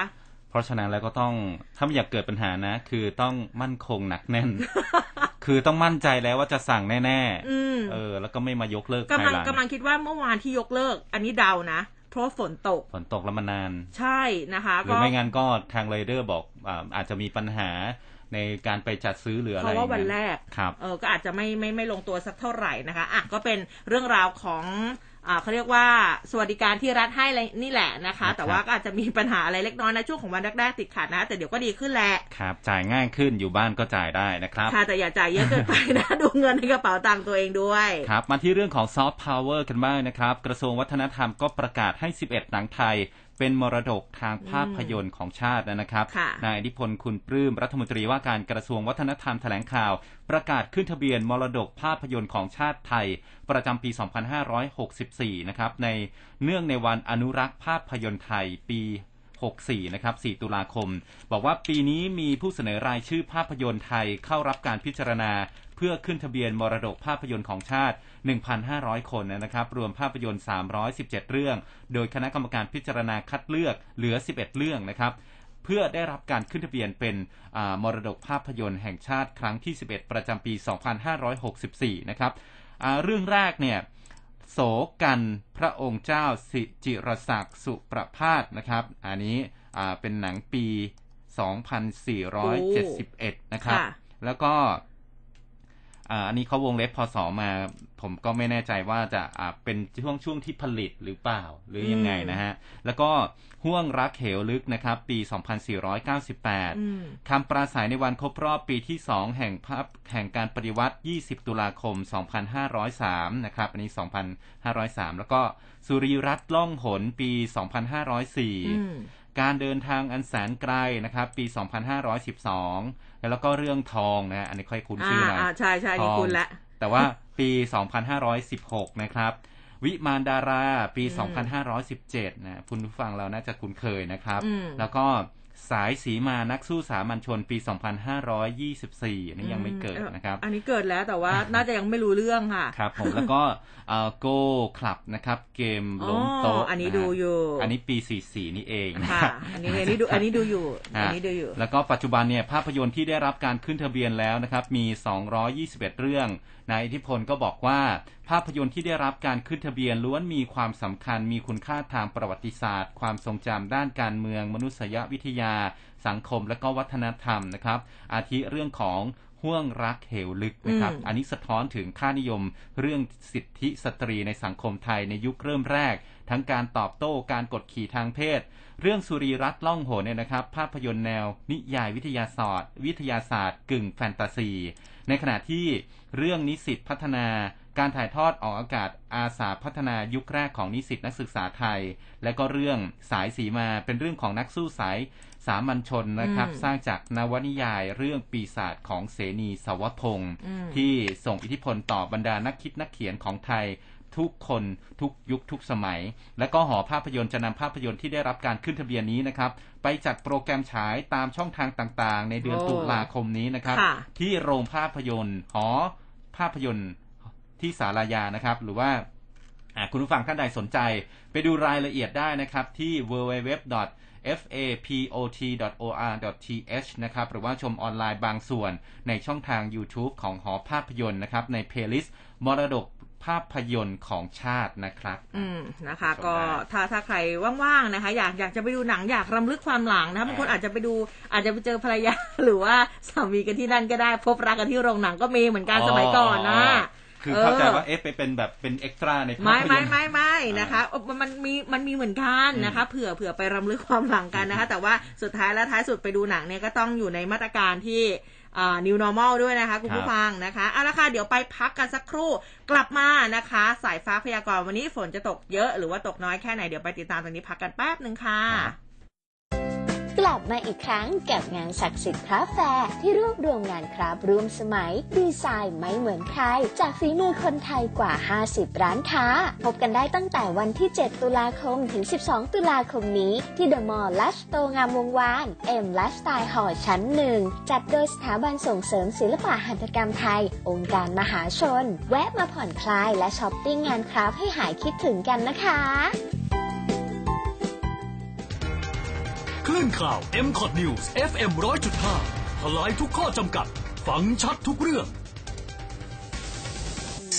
B: เพราะฉะนั้นแล้วก็ต้องถ้าไม่อยากเกิดปัญหานะ คือต้องมั่นคงหนักแน่น คือต้องมั่นใจแล้วว่าจะสั่งแน่
A: อืม
B: ๆเออ แล้วก็ไม่มายกเลิก
A: กำ
B: ภาย
A: ลัง
B: หลัง
A: กำลังคิดว่าเมื่อวานที่ยกเลิก อันนี้เดานะเพราะว่าฝนตก
B: ฝนตกแล้วมันนาน
A: ใช่นะคะ
B: หรือไม่งั้นก็ทางไรเดอร์บอกอาอาจจะมีปัญหา ในการไปจัดซื้อหรืออะไร
A: เพราะว่าวันแรก
B: ครับ
A: เออก็อาจจะไม่ไม่ไม่ลงตัวสักเท่าไหร่นะคะอะก็เป็นเรื่องราวของอ่าเขาเรียกว่าสวัสดิการที่รัฐให้อะไรนี่แหละนะคะ
B: นะครับ
A: แต่ว่าก็อาจจะมีปัญหาอะไรเล็กน้อยนะช่วงของวันแรกๆติดขัดนะ แต่เดี๋ยวก็ดีขึ้นแหละ
B: ครับจ่ายง่ายขึ้นอยู่บ้านก็จ่ายได้นะครับ
A: ค่ะแต่อย่าจ่ายเยอะเกินไปนะดูเงินในกระเป๋าตังค์ตัวเองด้วย
B: คกลับมาที่เรื่องของซอฟต์พาวเวอร์กันบ้างนะครับ กระทรวงวัฒนธรรมก็ประกาศให้ 11 หนังไทย เป็นมรดกทางภาพยนตร์ของชาตินะครับ
A: ค่ะ
B: นายอิทธิพลคุณปลื้มรัฐมนตรีว่าการกระทรวงวัฒนธรรมแถลงข่าว ประกาศขึ้นทะเบียนมรดกภาพยนตร์ของชาติไทย ประจำปี 2564 นะครับ ในเนื่องในวันอนุรักษ์ภาพยนตร์ไทยปี64 นะครับ 4 ตุลาคม บอกว่าปีนี้มีผู้เสนอรายชื่อภาพยนตร์ไทยเข้ารับการพิจารณา เพื่อขึ้นทะเบียนมรดกภาพยนตร์ของชาติ 1,500 คนนะครับ รวมภาพยนตร์ 317 เรื่อง โดยคณะกรรมการพิจารณาคัดเลือกเหลือ 11 เรื่องนะครับเพื่อได้รับการขึ้นทะเบียนเป็นอามรดกภาพยนตร์แห่งชาติครั้งที่ 11 ประจำปี 2564 นะครับอ่าเรื่องแรกเนี่ยโสกันพระองค์เจ้าสิจิรศักดิ์สุประพาสนะครับ อันนี้อ่าเป็นหนังปี 2471 นะครับ
A: ค่ะ
B: แล้วก็ อ่าอันนี้เขาวงเล็บพศมา ผมก็ไม่แน่ใจว่าจะอ่าเป็นช่วงช่วงที่ผลิตหรือเปล่าหรือยังไงนะฮะ แล้วก็ห่วงรักเหวลึกนะครับ ปี 2498
A: อืม
B: คำปราศัยในวันครบรอบปีที่ 2 แห่งภาพแห่งการปฏิวัติ 20 ตุลาคม 2503 นะครับ อันนี้ 2503 แล้วก็สุริรัตน์ล่องหนปี
A: อืม
B: 2504 การเดินทางอันแสนไกลนะครับ ปี 2512 แล้วก็เรื่องทองนะอันนี้ค่อยคุ้นชื่อหน่อย
A: อ่าใช่ใช่นี่
B: ทอง
A: คุณละ
B: แต่ว่าปี 2516 นะครับ วิมานดาราปี
A: อืม
B: 2517 นะคุณผู้ฟังเราน่าจะคุ้นเคยนะครับ
A: อืม
B: แล้วก็ สายสีมานักสู้สามัญชนปี 2524 อันนี้ยังไม่เกิดนะครับ
A: อันนี้เกิดแล้วแต่ว่าน่าจะยังไม่รู้เรื่องค่ะ
B: ครับผมแล้วก็โก้คลับนะครับ เกมล้มโต๊ะ
A: อ๋ออันนี้ะ
B: ฮะ
A: ดูอยู่
B: อันนี้ปี 44 นี่เองนะ
A: ค่ะ
B: ครับ
A: อันนี้อันนี้ดูอันนี้ดูอยู่
B: อะ
A: อันนี้ดูอยู่
B: แล้วก็ปัจจุบันเนี่ยภาพยนตร์ที่ได้รับการขึ้นทะเบียนแล้วนะครับ มี 221 เรื่องนายอิทธิพลก็บอกว่าภาพยนตร์ที่ได้รับการขึ้นทะเบียนล้วนมีความสำคัญมีคุณค่าทางประวัติศาสตร์ ความทรงจำด้านการเมือง มนุษยวิทยา สังคมและก็วัฒนธรรมนะครับ อาทิเรื่องของห่วงรักเหวลึกนะครับ
A: อืม
B: อันนี้สะท้อนถึงค่านิยมเรื่องสิทธิสตรีในสังคมไทยในยุคเริ่มแรก ทั้งการตอบโต้การกดขี่ทางเพศ เรื่องสุรีรัตน์ล่องหนเนี่ยนะครับ ภาพยนตร์แนว นิยายวิทยาศาสตร์ วิทยาศาสตร์ กึ่งแฟนตาซี ในขณะที่เรื่องนิสิตพัฒนา การถ่ายทอดออกอากาศอาสาพัฒนายุคแรกของนิสิตนักศึกษาไทย และก็เรื่องสายสีมาเป็นเรื่องของนักสู้สายสามัญชนนะครับ
A: อืม
B: สร้างจากนวนิยายเรื่องปีศาจของเสนีสวพงศ์
A: อืม
B: ที่ส่งอิทธิพลต่อบรรดานักคิดนักเขียนของไทยทุกคนทุกยุคทุกสมัย และก็หอภาพยนตร์จะนำภาพยนตร์ที่ได้รับการขึ้นทะเบียนนี้นะครับ ไปจัดโปรแกรมฉายตามช่องทางต่างๆ ในเดือน
A: โอ้
B: ตุลาคมนี้นะครับ
A: ค่ะ
B: ที่โรงภาพยนตร์หอภาพยนตร์ ที่สารยานะครับ หรือว่าอ่าคุณผู้ฟังท่านใดสนใจ ไปดูรายละเอียดได้นะครับที่ www fapot.or.th นะครับ หรือว่าชมออนไลน์บางส่วนในช่องทาง YouTube ของหอภาพยนตร์นะครับ ใน playlist มรดกภาพยนตร์ของชาตินะครับ
A: อืมนะคะ
B: ชมได้
A: ก็ถ้าถ้าใครว่างๆนะคะ อยากอยากจะไปดูหนังอยากรำลึกความหลังนะคะบางคนอาจจะไปดู อาจจะไปเจอภรรยา หรือว่าสามีกันที่นั่นก็ได้ พบรักกันที่โรงหนังก็มีเหมือนกันสมัยก่อนนะ
B: คือเข้าใจว่าเอ๊ะไปเป็นแบบเป็น extra ในภาพ
A: ไม่
B: ยนตร์
A: ไม่ไม่ไม่นะคะเอ่อมันมีมันมีเหมือนกันนะคะ
B: อืม
A: เผื่อเผื่อไปรำลึกความหลังกันนะคะ แต่ว่าสุดท้ายแล้วท้ายสุดไปดูหนังเนี่ยก็ต้องอยู่ในมาตรการที่อ่า new normal ด้วยนะคะ คุณผู้ฟังนะคะเอาละค่ะเดี๋ยวไปพักกันสักครู่กลับมานะคะ สายฟ้าพยากรณ์วันนี้ฝนจะตกเยอะหรือว่าตกน้อยแค่ไหนเดี๋ยวไปติดตามตรงนี้พักกันแป๊บหนึ่งค่ะ
C: ก ลับมาอีกครั้งกับงาน SACIT Craft Fair ที่รวบรวมงาน craft ร่วมสมัย ดีไซน์ไม่เหมือนใคร จากฝีมือคนไทยกว่า 50 ร้านค้า พบกันได้ตั้งแต่วันที่ 7 ตุลาคมถึง 12 ตุลาคมนี้ ที่เดอะมอลล์ไลฟ์สโตร์งามวงศ์วาน M Lifestyle Hall ชั้นหนึ่งจัดโดยสถาบันส่งเสริมศิลปหัตถกรรมไทย องค์การมหาชน แวะมาผ่อนคลายและช้อปปิ้งงาน craft ให้หายคิดถึงกันนะคะ
D: คลื่นข่าว MCOT News FM 100.5ทลายทุกข้อจำกัดฟังชัดทุกเรื่อง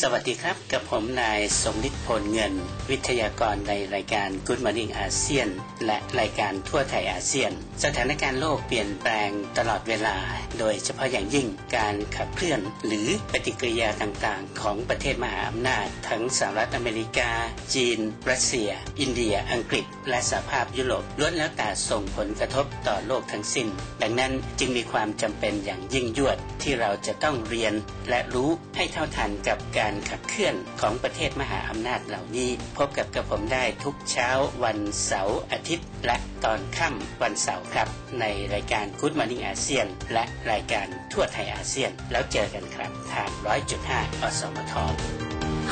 E: สวัสดีครับกับผมนายสมฤทธิ์พลเงิน วิทยากรในรายการ Good Morning อาเซียน และรายการทั่วไทยอาเซียน สถานการณ์โลกเปลี่ยนแปลงตลอดเวลา โดยเฉพาะอย่างยิ่งการขับเคลื่อน หรือปฏิกิริยาต่างๆ ของประเทศมหาอำนาจ ทั้งสหรัฐอเมริกา จีน รัสเซีย อินเดีย อังกฤษ และสหภาพยุโรปล้วนแล้วแต่ส่งผลกระทบต่อโลกทั้งสิ้น ดังนั้นจึงมีความจำเป็นอย่างยิ่งยวดที่เราจะต้องเรียน และรู้ให้เท่าทันกับการการขับเคลื่อนของประเทศมหาอำนาจเหล่านี้ พบกับกระผมได้ทุกเช้าวันเสาร์อาทิตย์ และตอนค่ำวันเสาร์ครับ ในรายการ Good Morning อาเซียน และรายการทั่วไทยอาเซียน แล้วเจอกันครับ ทาง 100.5 อสมท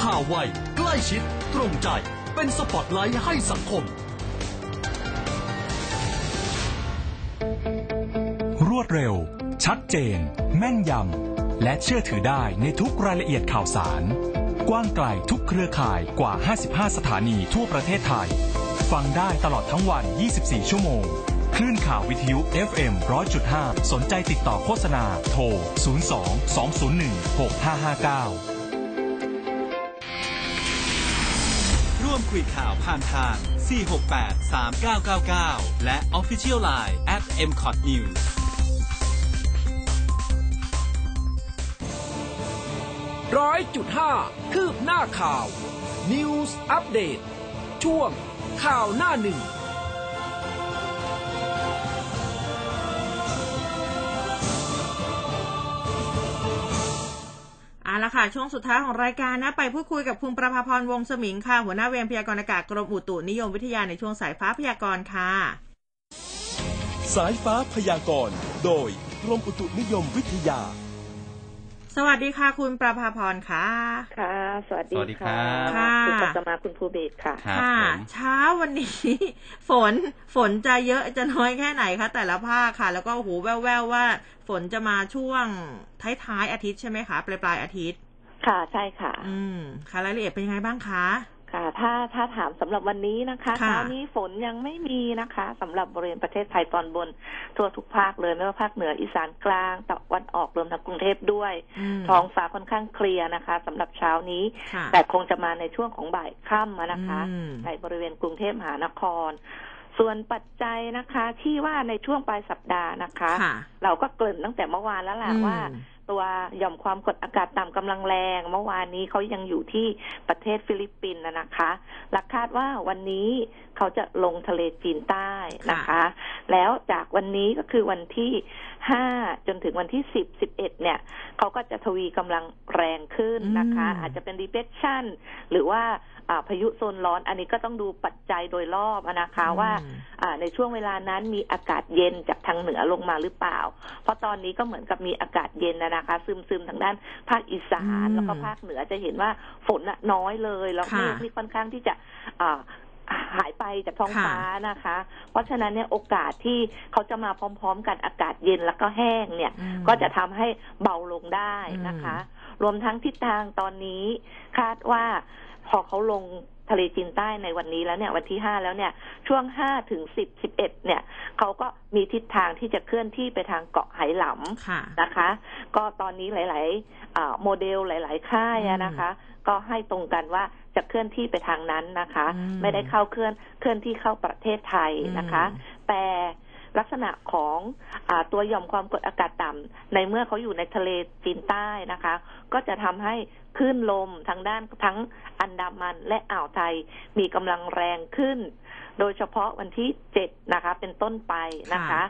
D: ข่าวไวใกล้ชิด ตรงใจ เป็นสปอตไลท์ให้สังคม
F: รวดเร็ว ชัดเจน แม่นยำ และเชื่อถือได้ในทุกรายละเอียดข่าวสาร กว้างไกลทุกเครือข่ายกว่า 55 สถานีทั่วประเทศไทย ฟังได้ตลอดทั้งวัน 24 ชั่วโมง คลื่นข่าววิทยุ FM 100.5 สนใจติดต่อโฆษณา โทร 02 201 6559
G: ร่วมคุยข่าวผ่านทาง 468 3999 และ Official Line at mcot news
H: ร้อยจุดห้าคืบหน้าข่าว News อัปเดตช่วงข่าวหน้าหนึ่ง
A: เอาละค่ะ ช่วงสุดท้ายของรายการนะ ไปพูดคุยกับคุณประภาพรวงศ์สมิงค่ะ หัวหน้าเวรพยากรณ์อากาศกรมอุตุนิยมวิทยาในช่วงสายฟ้าพยากรณ์ค่ะ
I: สายฟ้าพยากรณ์ โดยกรมอุตุนิยมวิทยา
A: สวัสดีค่ะ คุณประภาพรค่ะ
J: ค่ะ สวัสดี
B: สวัสดีครั
J: ค่ะ
B: บ
J: คุณปัสมาคุณภูเบศค่ะ
B: ครับ
A: ค่ะ
B: ผม
A: เช้าวันนี้ ฝนฝนจะเยอะจะน้อยแค่ไหนคะแต่ละภาคค่ะ แล้วก็โอ้โหแววๆว่า ฝนจะมาช่วงท้ายๆอาทิตย์ใช่ไหมคะปลายปลายๆอาทิตย์
J: ค่ะใช่ค่ะ
A: อืมค่ะรายละเอียดเป็นยังไงบ้างคะ
J: ค่ะ ถ้าถ้าถามสำหรับวันนี้นะคะ
A: ค่ะ
J: เช้านี้ฝนยังไม่มีนะคะสำหรับบริเวณประเทศไทยตอนบน ทั่วทุกภาคเลยไม่ว่าภาคเหนืออีสานกลางตะวันออกรวมทั้งกรุงเทพด้วย
A: ม
J: ท้องฟ้าค่อนข้างเคลียร์นะคะสำหรับเช้านี้
A: ค่ะ
J: แต่คงจะมาในช่วงของบ่ายค่ำอะนะคะ
A: อืม
J: ในบริเวณกรุงเทพมหานคร ส่วนปัจจัยนะคะ ที่ว่าในช่วงปลายสัปดาห์นะคะ
A: ค่ะ
J: เราก็เกริ่นตั้งแต่เมื่อวานแล้วแหละว่า
A: อืม
J: ตัวหย่อมความกดอากาศต่ำกำลังแรง เมื่อวานนี้เขายังอยู่ที่ประเทศฟิลิปปินส์นะนะคะหลักคาดว่าวันนี้เขาจะลงทะเลจีนใต้นะคะ แล้วจากวันนี้ก็คือวันที่ ห้าจนถึงวันที่สิบสิบเอ็ดเนี่ยเขาก็จะทวีกำลังแรงขึ้นนะคะ
A: อืม
J: อาจจะเป็น depression หรือว่าอ่าพายุโซนร้อน อันนี้ก็ต้องดูปัจจัยโดยรอบอะนะคะว่า
A: อืม
J: อ่าในช่วงเวลานั้นมีอากาศเย็นจากทางเหนือลงมาหรือเปล่า เพราะตอนนี้ก็เหมือนกับมีอากาศเย็นนะนะคะซึมซึมๆทางด้านภาคอีสาน
A: อืม
J: แล้วก็ภาคเหนือจะเห็นว่าฝนน่ะน้อยเลยแล้ว
A: ค่ะ
J: เมฆนี่ค่อนข้างที่จะอ่า หายไปจากท้อง
A: ค่ะ
J: ฟ้านะคะ เพราะฉะนั้นเนี่ยโอกาสที่เขาจะมาพร้อม ๆ กันอากาศเย็นแล้วก็แห้งเนี่ย
A: อืม
J: ก็จะทำให้เบาลงได้นะคะ
A: อื
J: รวมทั้งทิศทางตอนนี้คาดว่าพอเขาลงทะเลจีนใต้ในวันนี้แล้วเนี่ยวันที่ห้าแล้วเนี่ย ช่วงห้าถึงสิบสิบเอ็ดเนี่ยเขาก็มีทิศทางที่จะเคลื่อนที่ไปทางเกาะไหหลำ
A: ค่ะ
J: นะคะ ก็ตอนนี้หลายๆอ่าโมเดลหลาย ๆ ค่ายอะนะคะ ก็ให้ตรงกันว่าจะเคลื่อนที่ไปทางนั้นนะคะ
A: อืม
J: ไม่ได้เข้าเคลื่อนเคลื่อนที่เข้าประเทศไทยนะคะ
A: อืม
J: แต่ลักษณะของอาตัวหย่อมความกดอากาศต่ำในเมื่อเขาอยู่ในทะเลจีนใต้นะคะ ก็จะทำให้คลื่นลมทางด้านทั้งอันดามันและอ่าวไทยมีกำลังแรงขึ้น โดยเฉพาะวันที่เจ็ดนะคะ เป็นต้นไปนะคะ
A: ค่ะ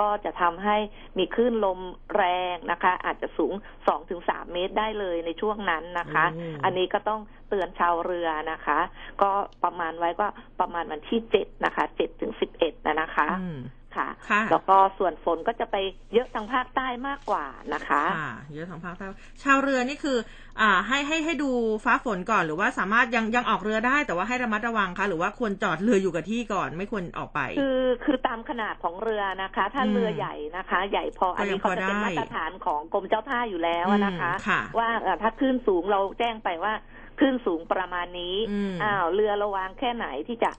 J: ก็จะทำให้มีคลื่นลมแรงนะคะ อาจจะสูงสองถึงสามเมตรได้เลยในช่วงนั้นนะคะ
A: อืม
J: อันนี้ก็ต้อง เตือนชาวเรือนะคะ ก็ประมาณไว้ก็ประมาณวันที่เจ็ดนะคะเจ็ดถึงสิบเอ็ดนะคะ
A: อืม
J: ค่ะ
A: ค่ะ
J: แล้วก็ส่วนฝนก็จะไปเยอะทางภาคใต้มากกว่านะคะ
A: ค่ะเยอะทางภาคใต้ ชาวเรือนี่คือ อ่า ให้ให้ให้ดูฟ้าฝนก่อนหรือว่าสามารถยังยังออกเรือได้ แต่ว่าให้ระมัดระวังคะหรือว่าควรจอดเรืออยู่กับที่ก่อนไม่ควรออกไป
J: คือคือตามขนาดของเรือนะคะ ถ้า
A: อืม
J: เรือใหญ่นะคะ ใหญ่พออันนี้
A: ก็
J: เขา
A: ยังพอ
J: จะเป็น
A: ได้
J: มาตรฐานของกรมเจ้าท่าอยู่แล้วอะนะคะ
A: อืมค่ะ
J: ว่าเอ่อถ้าคลื่นสูงเราแจ้งไปว่า คลื่นสูงประมาณนี้
A: อืม
J: อ้าวเรือระวางแค่ไหนที่จะ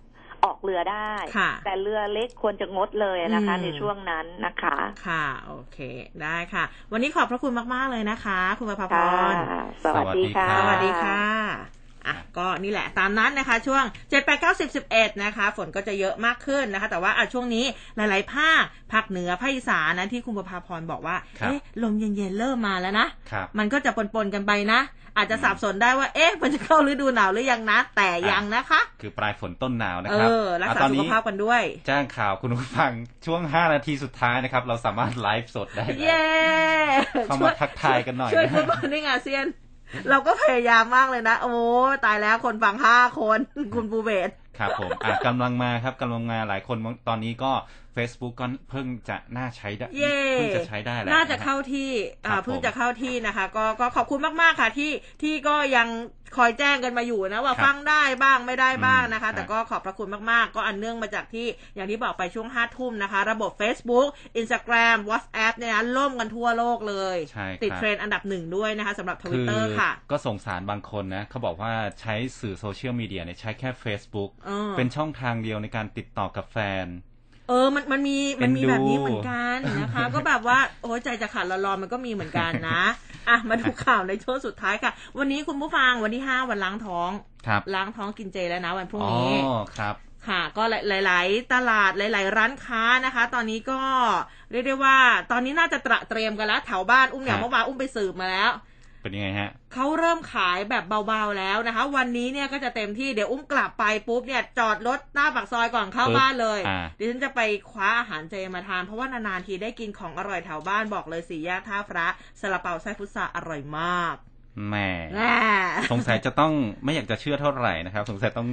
J: ออกเรือได้
A: ค่ะ
J: แต่เรือเล็กควรจะงดเลยนะคะ
A: อืม
J: ในช่วงนั้นนะคะ
A: ค่ะ โอเค ได้ค่ะ วันนี้ขอบพระคุณมาก ๆ เลยนะคะ คุณประภาพ
J: ค่ะ
A: ร
J: สวัสดีค่ะ
A: สวัสดีค่ะ อะก็นี่แหละตามนั้นนะคะ ช่วง 7 8 9 10 11 นะคะ ฝนก็จะเยอะมากขึ้นนะคะ แต่ว่าอะช่วงนี้หลายๆภาคภาคเหนือภาคอีสานนะที่คุณประภาพรบอกว่า
B: ครับ
A: เอ๊ะลมเย็นๆเริ่มมาแล้วนะ
B: ครับ
A: มันก็จะปนๆกันไปนะ อาจจะสับสนได้ว่าเอ๊ะมันจะเข้าฤดูหนาวหรือยังนะ แต่ยังนะคะ
B: คือปลายฝนต้นหนาวนะ
A: เอ
B: ครับ
A: อรักษาะ
B: ตอน
A: สุข
B: นี้
A: ภาพกันด้วย
B: แจ้งข่าวคุณผู้ฟังช่วง 5 นาทีสุดท้ายนะครับ เราสามารถไลฟ์สดได้แล้ว
A: เย้
B: เข้ามาทักทายกันหน่อย
A: ช่วย
B: นะ
A: ฟุตบอลนิ่งอาเซียน เราก็พยายามมากเลยนะ โอ้ตายแล้วคนฟังห้าคน คุณปูเบศ
B: ครับผมอะกำลังมาครับกำลังมาหลายคนตอนนี้ก็ Facebook ก็เพิ่งจะน่าใช้ได้
A: เย่
B: เพิ่งจะใช้ได้แล้ว
A: น่าจะ
B: ครับ
A: เข้าที่
B: ครั
A: อ่า
B: บ
A: เพิ่ง
B: ผม
A: จะเข้าที่นะคะ ก็ก็ขอบคุณมากๆค่ะที่ที่ก็ยังคอยแจ้งกันมาอยู่นะว่า
B: ครับ
A: ฟังได้บ้างไม่ได้บ้างนะคะ
B: อืม
A: แต่ก็ขอบพระคุณมากๆ ก็อันเนื่องมาจากที่อย่างที่บอกไปช่วงห้าทุ่มนะคะ ระบบ Facebook Instagram WhatsApp เนี่ยนะล่มกันทั่วโลกเลย
B: ใช่ครับ
A: ติดเทรนด์อันดับหนึ่งด้วยนะคะสำหรับท
B: คื
A: วิตเตอร์ค่ะ
B: ก็สงสารบางคนนะเขาบอกว่าใช้สื่อโซเชียลมีเดียเนี่ยใช้แค่ Facebook
A: เออ
B: เป็นช่องทางเดียวในการติดต่อกับแฟน
A: เออ มัน มันมี มันมี
B: เอ็นดู
A: แบบนี้เหมือนกันนะคะ ก็แบบว่า โอ้ยใจจะขาดละลอนมันก็มีเหมือนกันนะ อะ มาดูข่าวในช่วงสุดท้ายค่ะ วันนี้คุณผู้ฟังวันที่ห้าวันล้างท้อง
B: ครับ
A: ล้างท้องกินเจแล้วนะวันพรุ่ง
B: อ๋อ
A: นี้
B: ครับ
A: ค่ะ ก็หลาย ๆ ตลาด หลาย ๆ ร้านค้านะคะ ตอนนี้ก็เรียกได้ว่า ตอนนี้น่าจะตระเตรียมกันแล้วแถวบ้าน อุ้มอย่าง
B: ฮะ
A: เมื่อวานอุ้มไปสืบมาแล้ว
B: เป็นยังไงฮะ
A: เขาเริ่มขายแบบเบาๆแล้วนะคะ วันนี้เนี่ยก็จะเต็มที่เดี๋ยวอุ้มกลับไปปุ๊บเนี่ยจอดรถหน้าปากซอยก่อนเข้า
B: ปึ๊บ
A: บ้านเลย
B: อ่า
A: ดิฉันจะไปคว้าอาหารเจมาทาน เพราะว่านานๆทีได้กินของอร่อยแถวบ้านบอกเลยสี่แยกท่าพระซาลาเปาไส้พุทราอร่อยมาก
B: แหม
A: แน่
B: สงสัยจะต้องไม่อยากจะเชื่อเท่าไหร่นะครับ สงสัยต้อง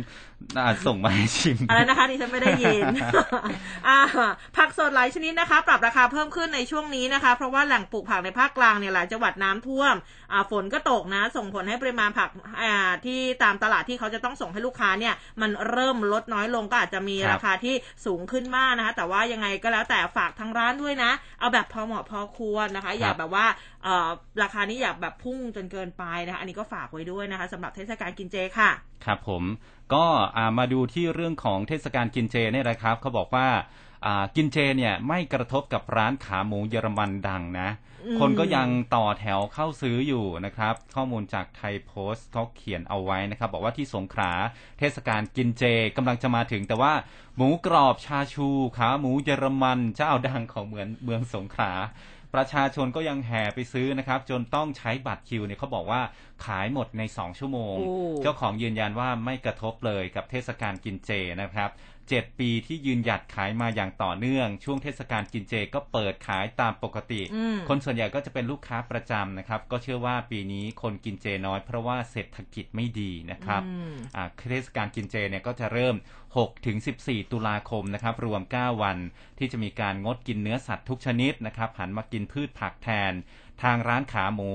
B: อาส่งมาให้ชิม
A: อะไรนะคะดิฉันไม่ได้ยินอ่าผักสดหลายชนิดนะคะ ปรับราคาเพิ่มขึ้นในช่วงนี้นะคะ เพราะว่าแหล่งปลูกผักในภาคกลางเนี่ยหลายจังหวัดน้ำท่วมอ่าฝนก็ตกนะ ส่งผลให้ปริมาณผักอ่าที่ตามตลาดที่เขาจะต้องส่งให้ลูกค้าเนี่ย มันเริ่มลดน้อยลงก็อาจจะมี
B: ครับ
A: ราคาที่สูงขึ้นมากนะคะ แต่ว่ายังไงก็แล้วแต่ฝากทางร้านด้วยนะ เอาแบบพอเหมาะพอควรนะคะ อย่าแบบว่าเอ่อราคานี้อย่าแบบพุ่งจนเกินไปนะคะอันนี้ก็ฝากไว้ด้วยนะคะสำหรับเทศกาลกินเจค่ะ
B: ครับผมก็อ่ามาดูที่เรื่องของเทศกาลกินเจเนี่ยนะครับเขาบอกว่าอ่ากินเจเนี่ยไม่กระทบกับร้านขาหมูเยอรมันดังนะ
A: อืม
B: คนก็ยังต่อแถวเข้าซื้ออยู่นะครับ ข้อมูลจากไทยโพสต์เขาเขียนเอาไว้นะครับ บอกว่าที่สงขลาเทศกาลกินเจกำลังจะมาถึง แต่ว่าหมูกรอบชาชูขาหมูเยอรมันเจ้าดังของเหมือนเมืองสงขลา ประชาชนก็ยังแห่ไปซื้อนะครับ จนต้องใช้บัตรคิวเนี่ยเขาบอกว่าขายหมดใน 2 ชั่วโมง
A: โอ้
B: เจ้าของยืนยันว่าไม่กระทบเลยกับเทศกาลกินเจนะครับ เจ็ดปีที่ยืนหยัดขายมาอย่างต่อเนื่อง ช่วงเทศกาลกินเจก็เปิดขายตามปกติ
A: อืม
B: คนส่วนใหญ่ก็จะเป็นลูกค้าประจำนะครับ ก็เชื่อว่าปีนี้คนกินเจน้อย เพราะว่าเศรษฐกิจไม่ดีนะครับ
A: อืม
B: อ่าเทศกาลกินเจเนี่ยก็จะเริ่ม 6 ถึง 14 ตุลาคมนะครับ รวม 9 วันที่จะมีการงดกินเนื้อสัตว์ทุกชนิดนะครับหันมากินพืชผักแทน ทางร้านขาหมู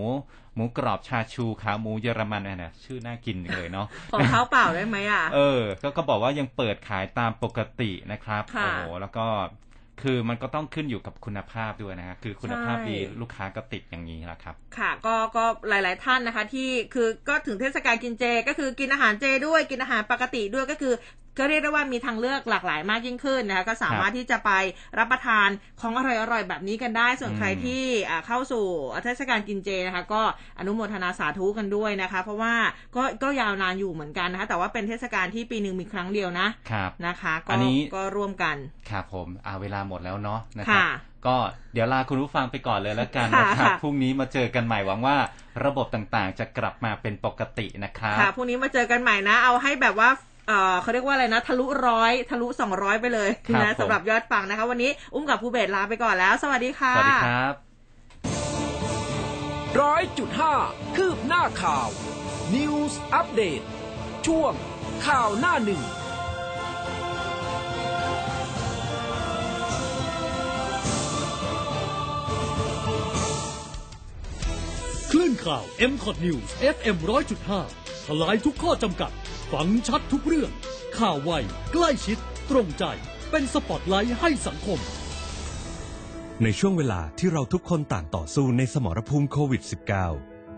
B: หมูกรอบชาชูขาหมูเยอรมันเนี่ยนะชื่อน่ากินเลยเนาะ
A: ของเท้าเปล่าได้ไหมอะ
B: เออ ก็ก็บอกว่ายังเปิดขายตามปกตินะครับ
A: ค่ะ
B: โอ้โหแล้วก็คือมันก็ต้องขึ้นอยู่กับคุณภาพด้วยนะฮะคือคุณภาพ
A: ใช่
B: ดีลูกค้าก็ติดอย่างนี้แหละครับ
A: ค่ะ ก็ก็หลาย ๆ ท่านนะคะ ที่คือก็ถึงเทศกาลกินเจ ก็คือกินอาหารเจด้วยกินอาหารปกติด้วยก็คือ ก็เรียกได้ว่ามีทางเลือกหลากหลายมากยิ่งขึ้นนะคะก็สามารถที่จะไปรับประทานของอร่อยๆ แบบนี้กันได้ ส่วน
B: อืม
A: ใครที่อ่าเข้าสู่เทศกาลกินเจนะคะ ก็อนุโมทนาสาธุกันด้วยนะคะ เพราะว่าก็ก็ยาวนานอยู่เหมือนกันนะคะ แต่ว่าเป็นเทศกาลที่ปีหนึ่งมีครั้งเดียวนะครับนะคะ
B: อั
A: ก็
B: นนี้
A: ก็ร่วมกัน
B: ครับผมอ่าเวลาหมดแล้วเนาะนะครับ
A: ค่ะ
B: ก็เดี๋ยวลาคุณผู้ฟังไปก่อนเลยแล้วกัน
A: ค่ะ
B: นะครับ
A: ค่ะ
B: พรุ่งนี้มาเจอกันใหม่หวังว่า ระบบต่างๆ จะกลับมาเป็นปกตินะครับ
A: ค่ะพรุ่งนี้มาเจอกันใหม่นะ เอาให้แบบว่า เอ่อเขาเรียกว่าอะไรนะ ทะลุร้อยทะลุสองร้อยไปเลย
B: ครับ
A: นะ
B: ผม
A: สำหรับยอดฟังนะคะ วันนี้อุ้มกับภูเบศลาไปก่อนแล้ว สวัสดีค่ะ
B: สวัสดีครับ
H: ร้อยจุดห้าคืบหน้าข่าว News อัปเดตช่วงข่าวหน้าหนึ่ง
D: คลื่นข่าว m c o t News FM 100.5 ทลายทุกข้อจำกัด ฟังชัดทุกเรื่อง ข่าวไว ใกล้ชิด ตรงใจ เป็นสปอตไลท์ให้สังคม
F: ในช่วงเวลาที่เราทุกคนต่างต่อสู้ในสมรภูมิโควิด -19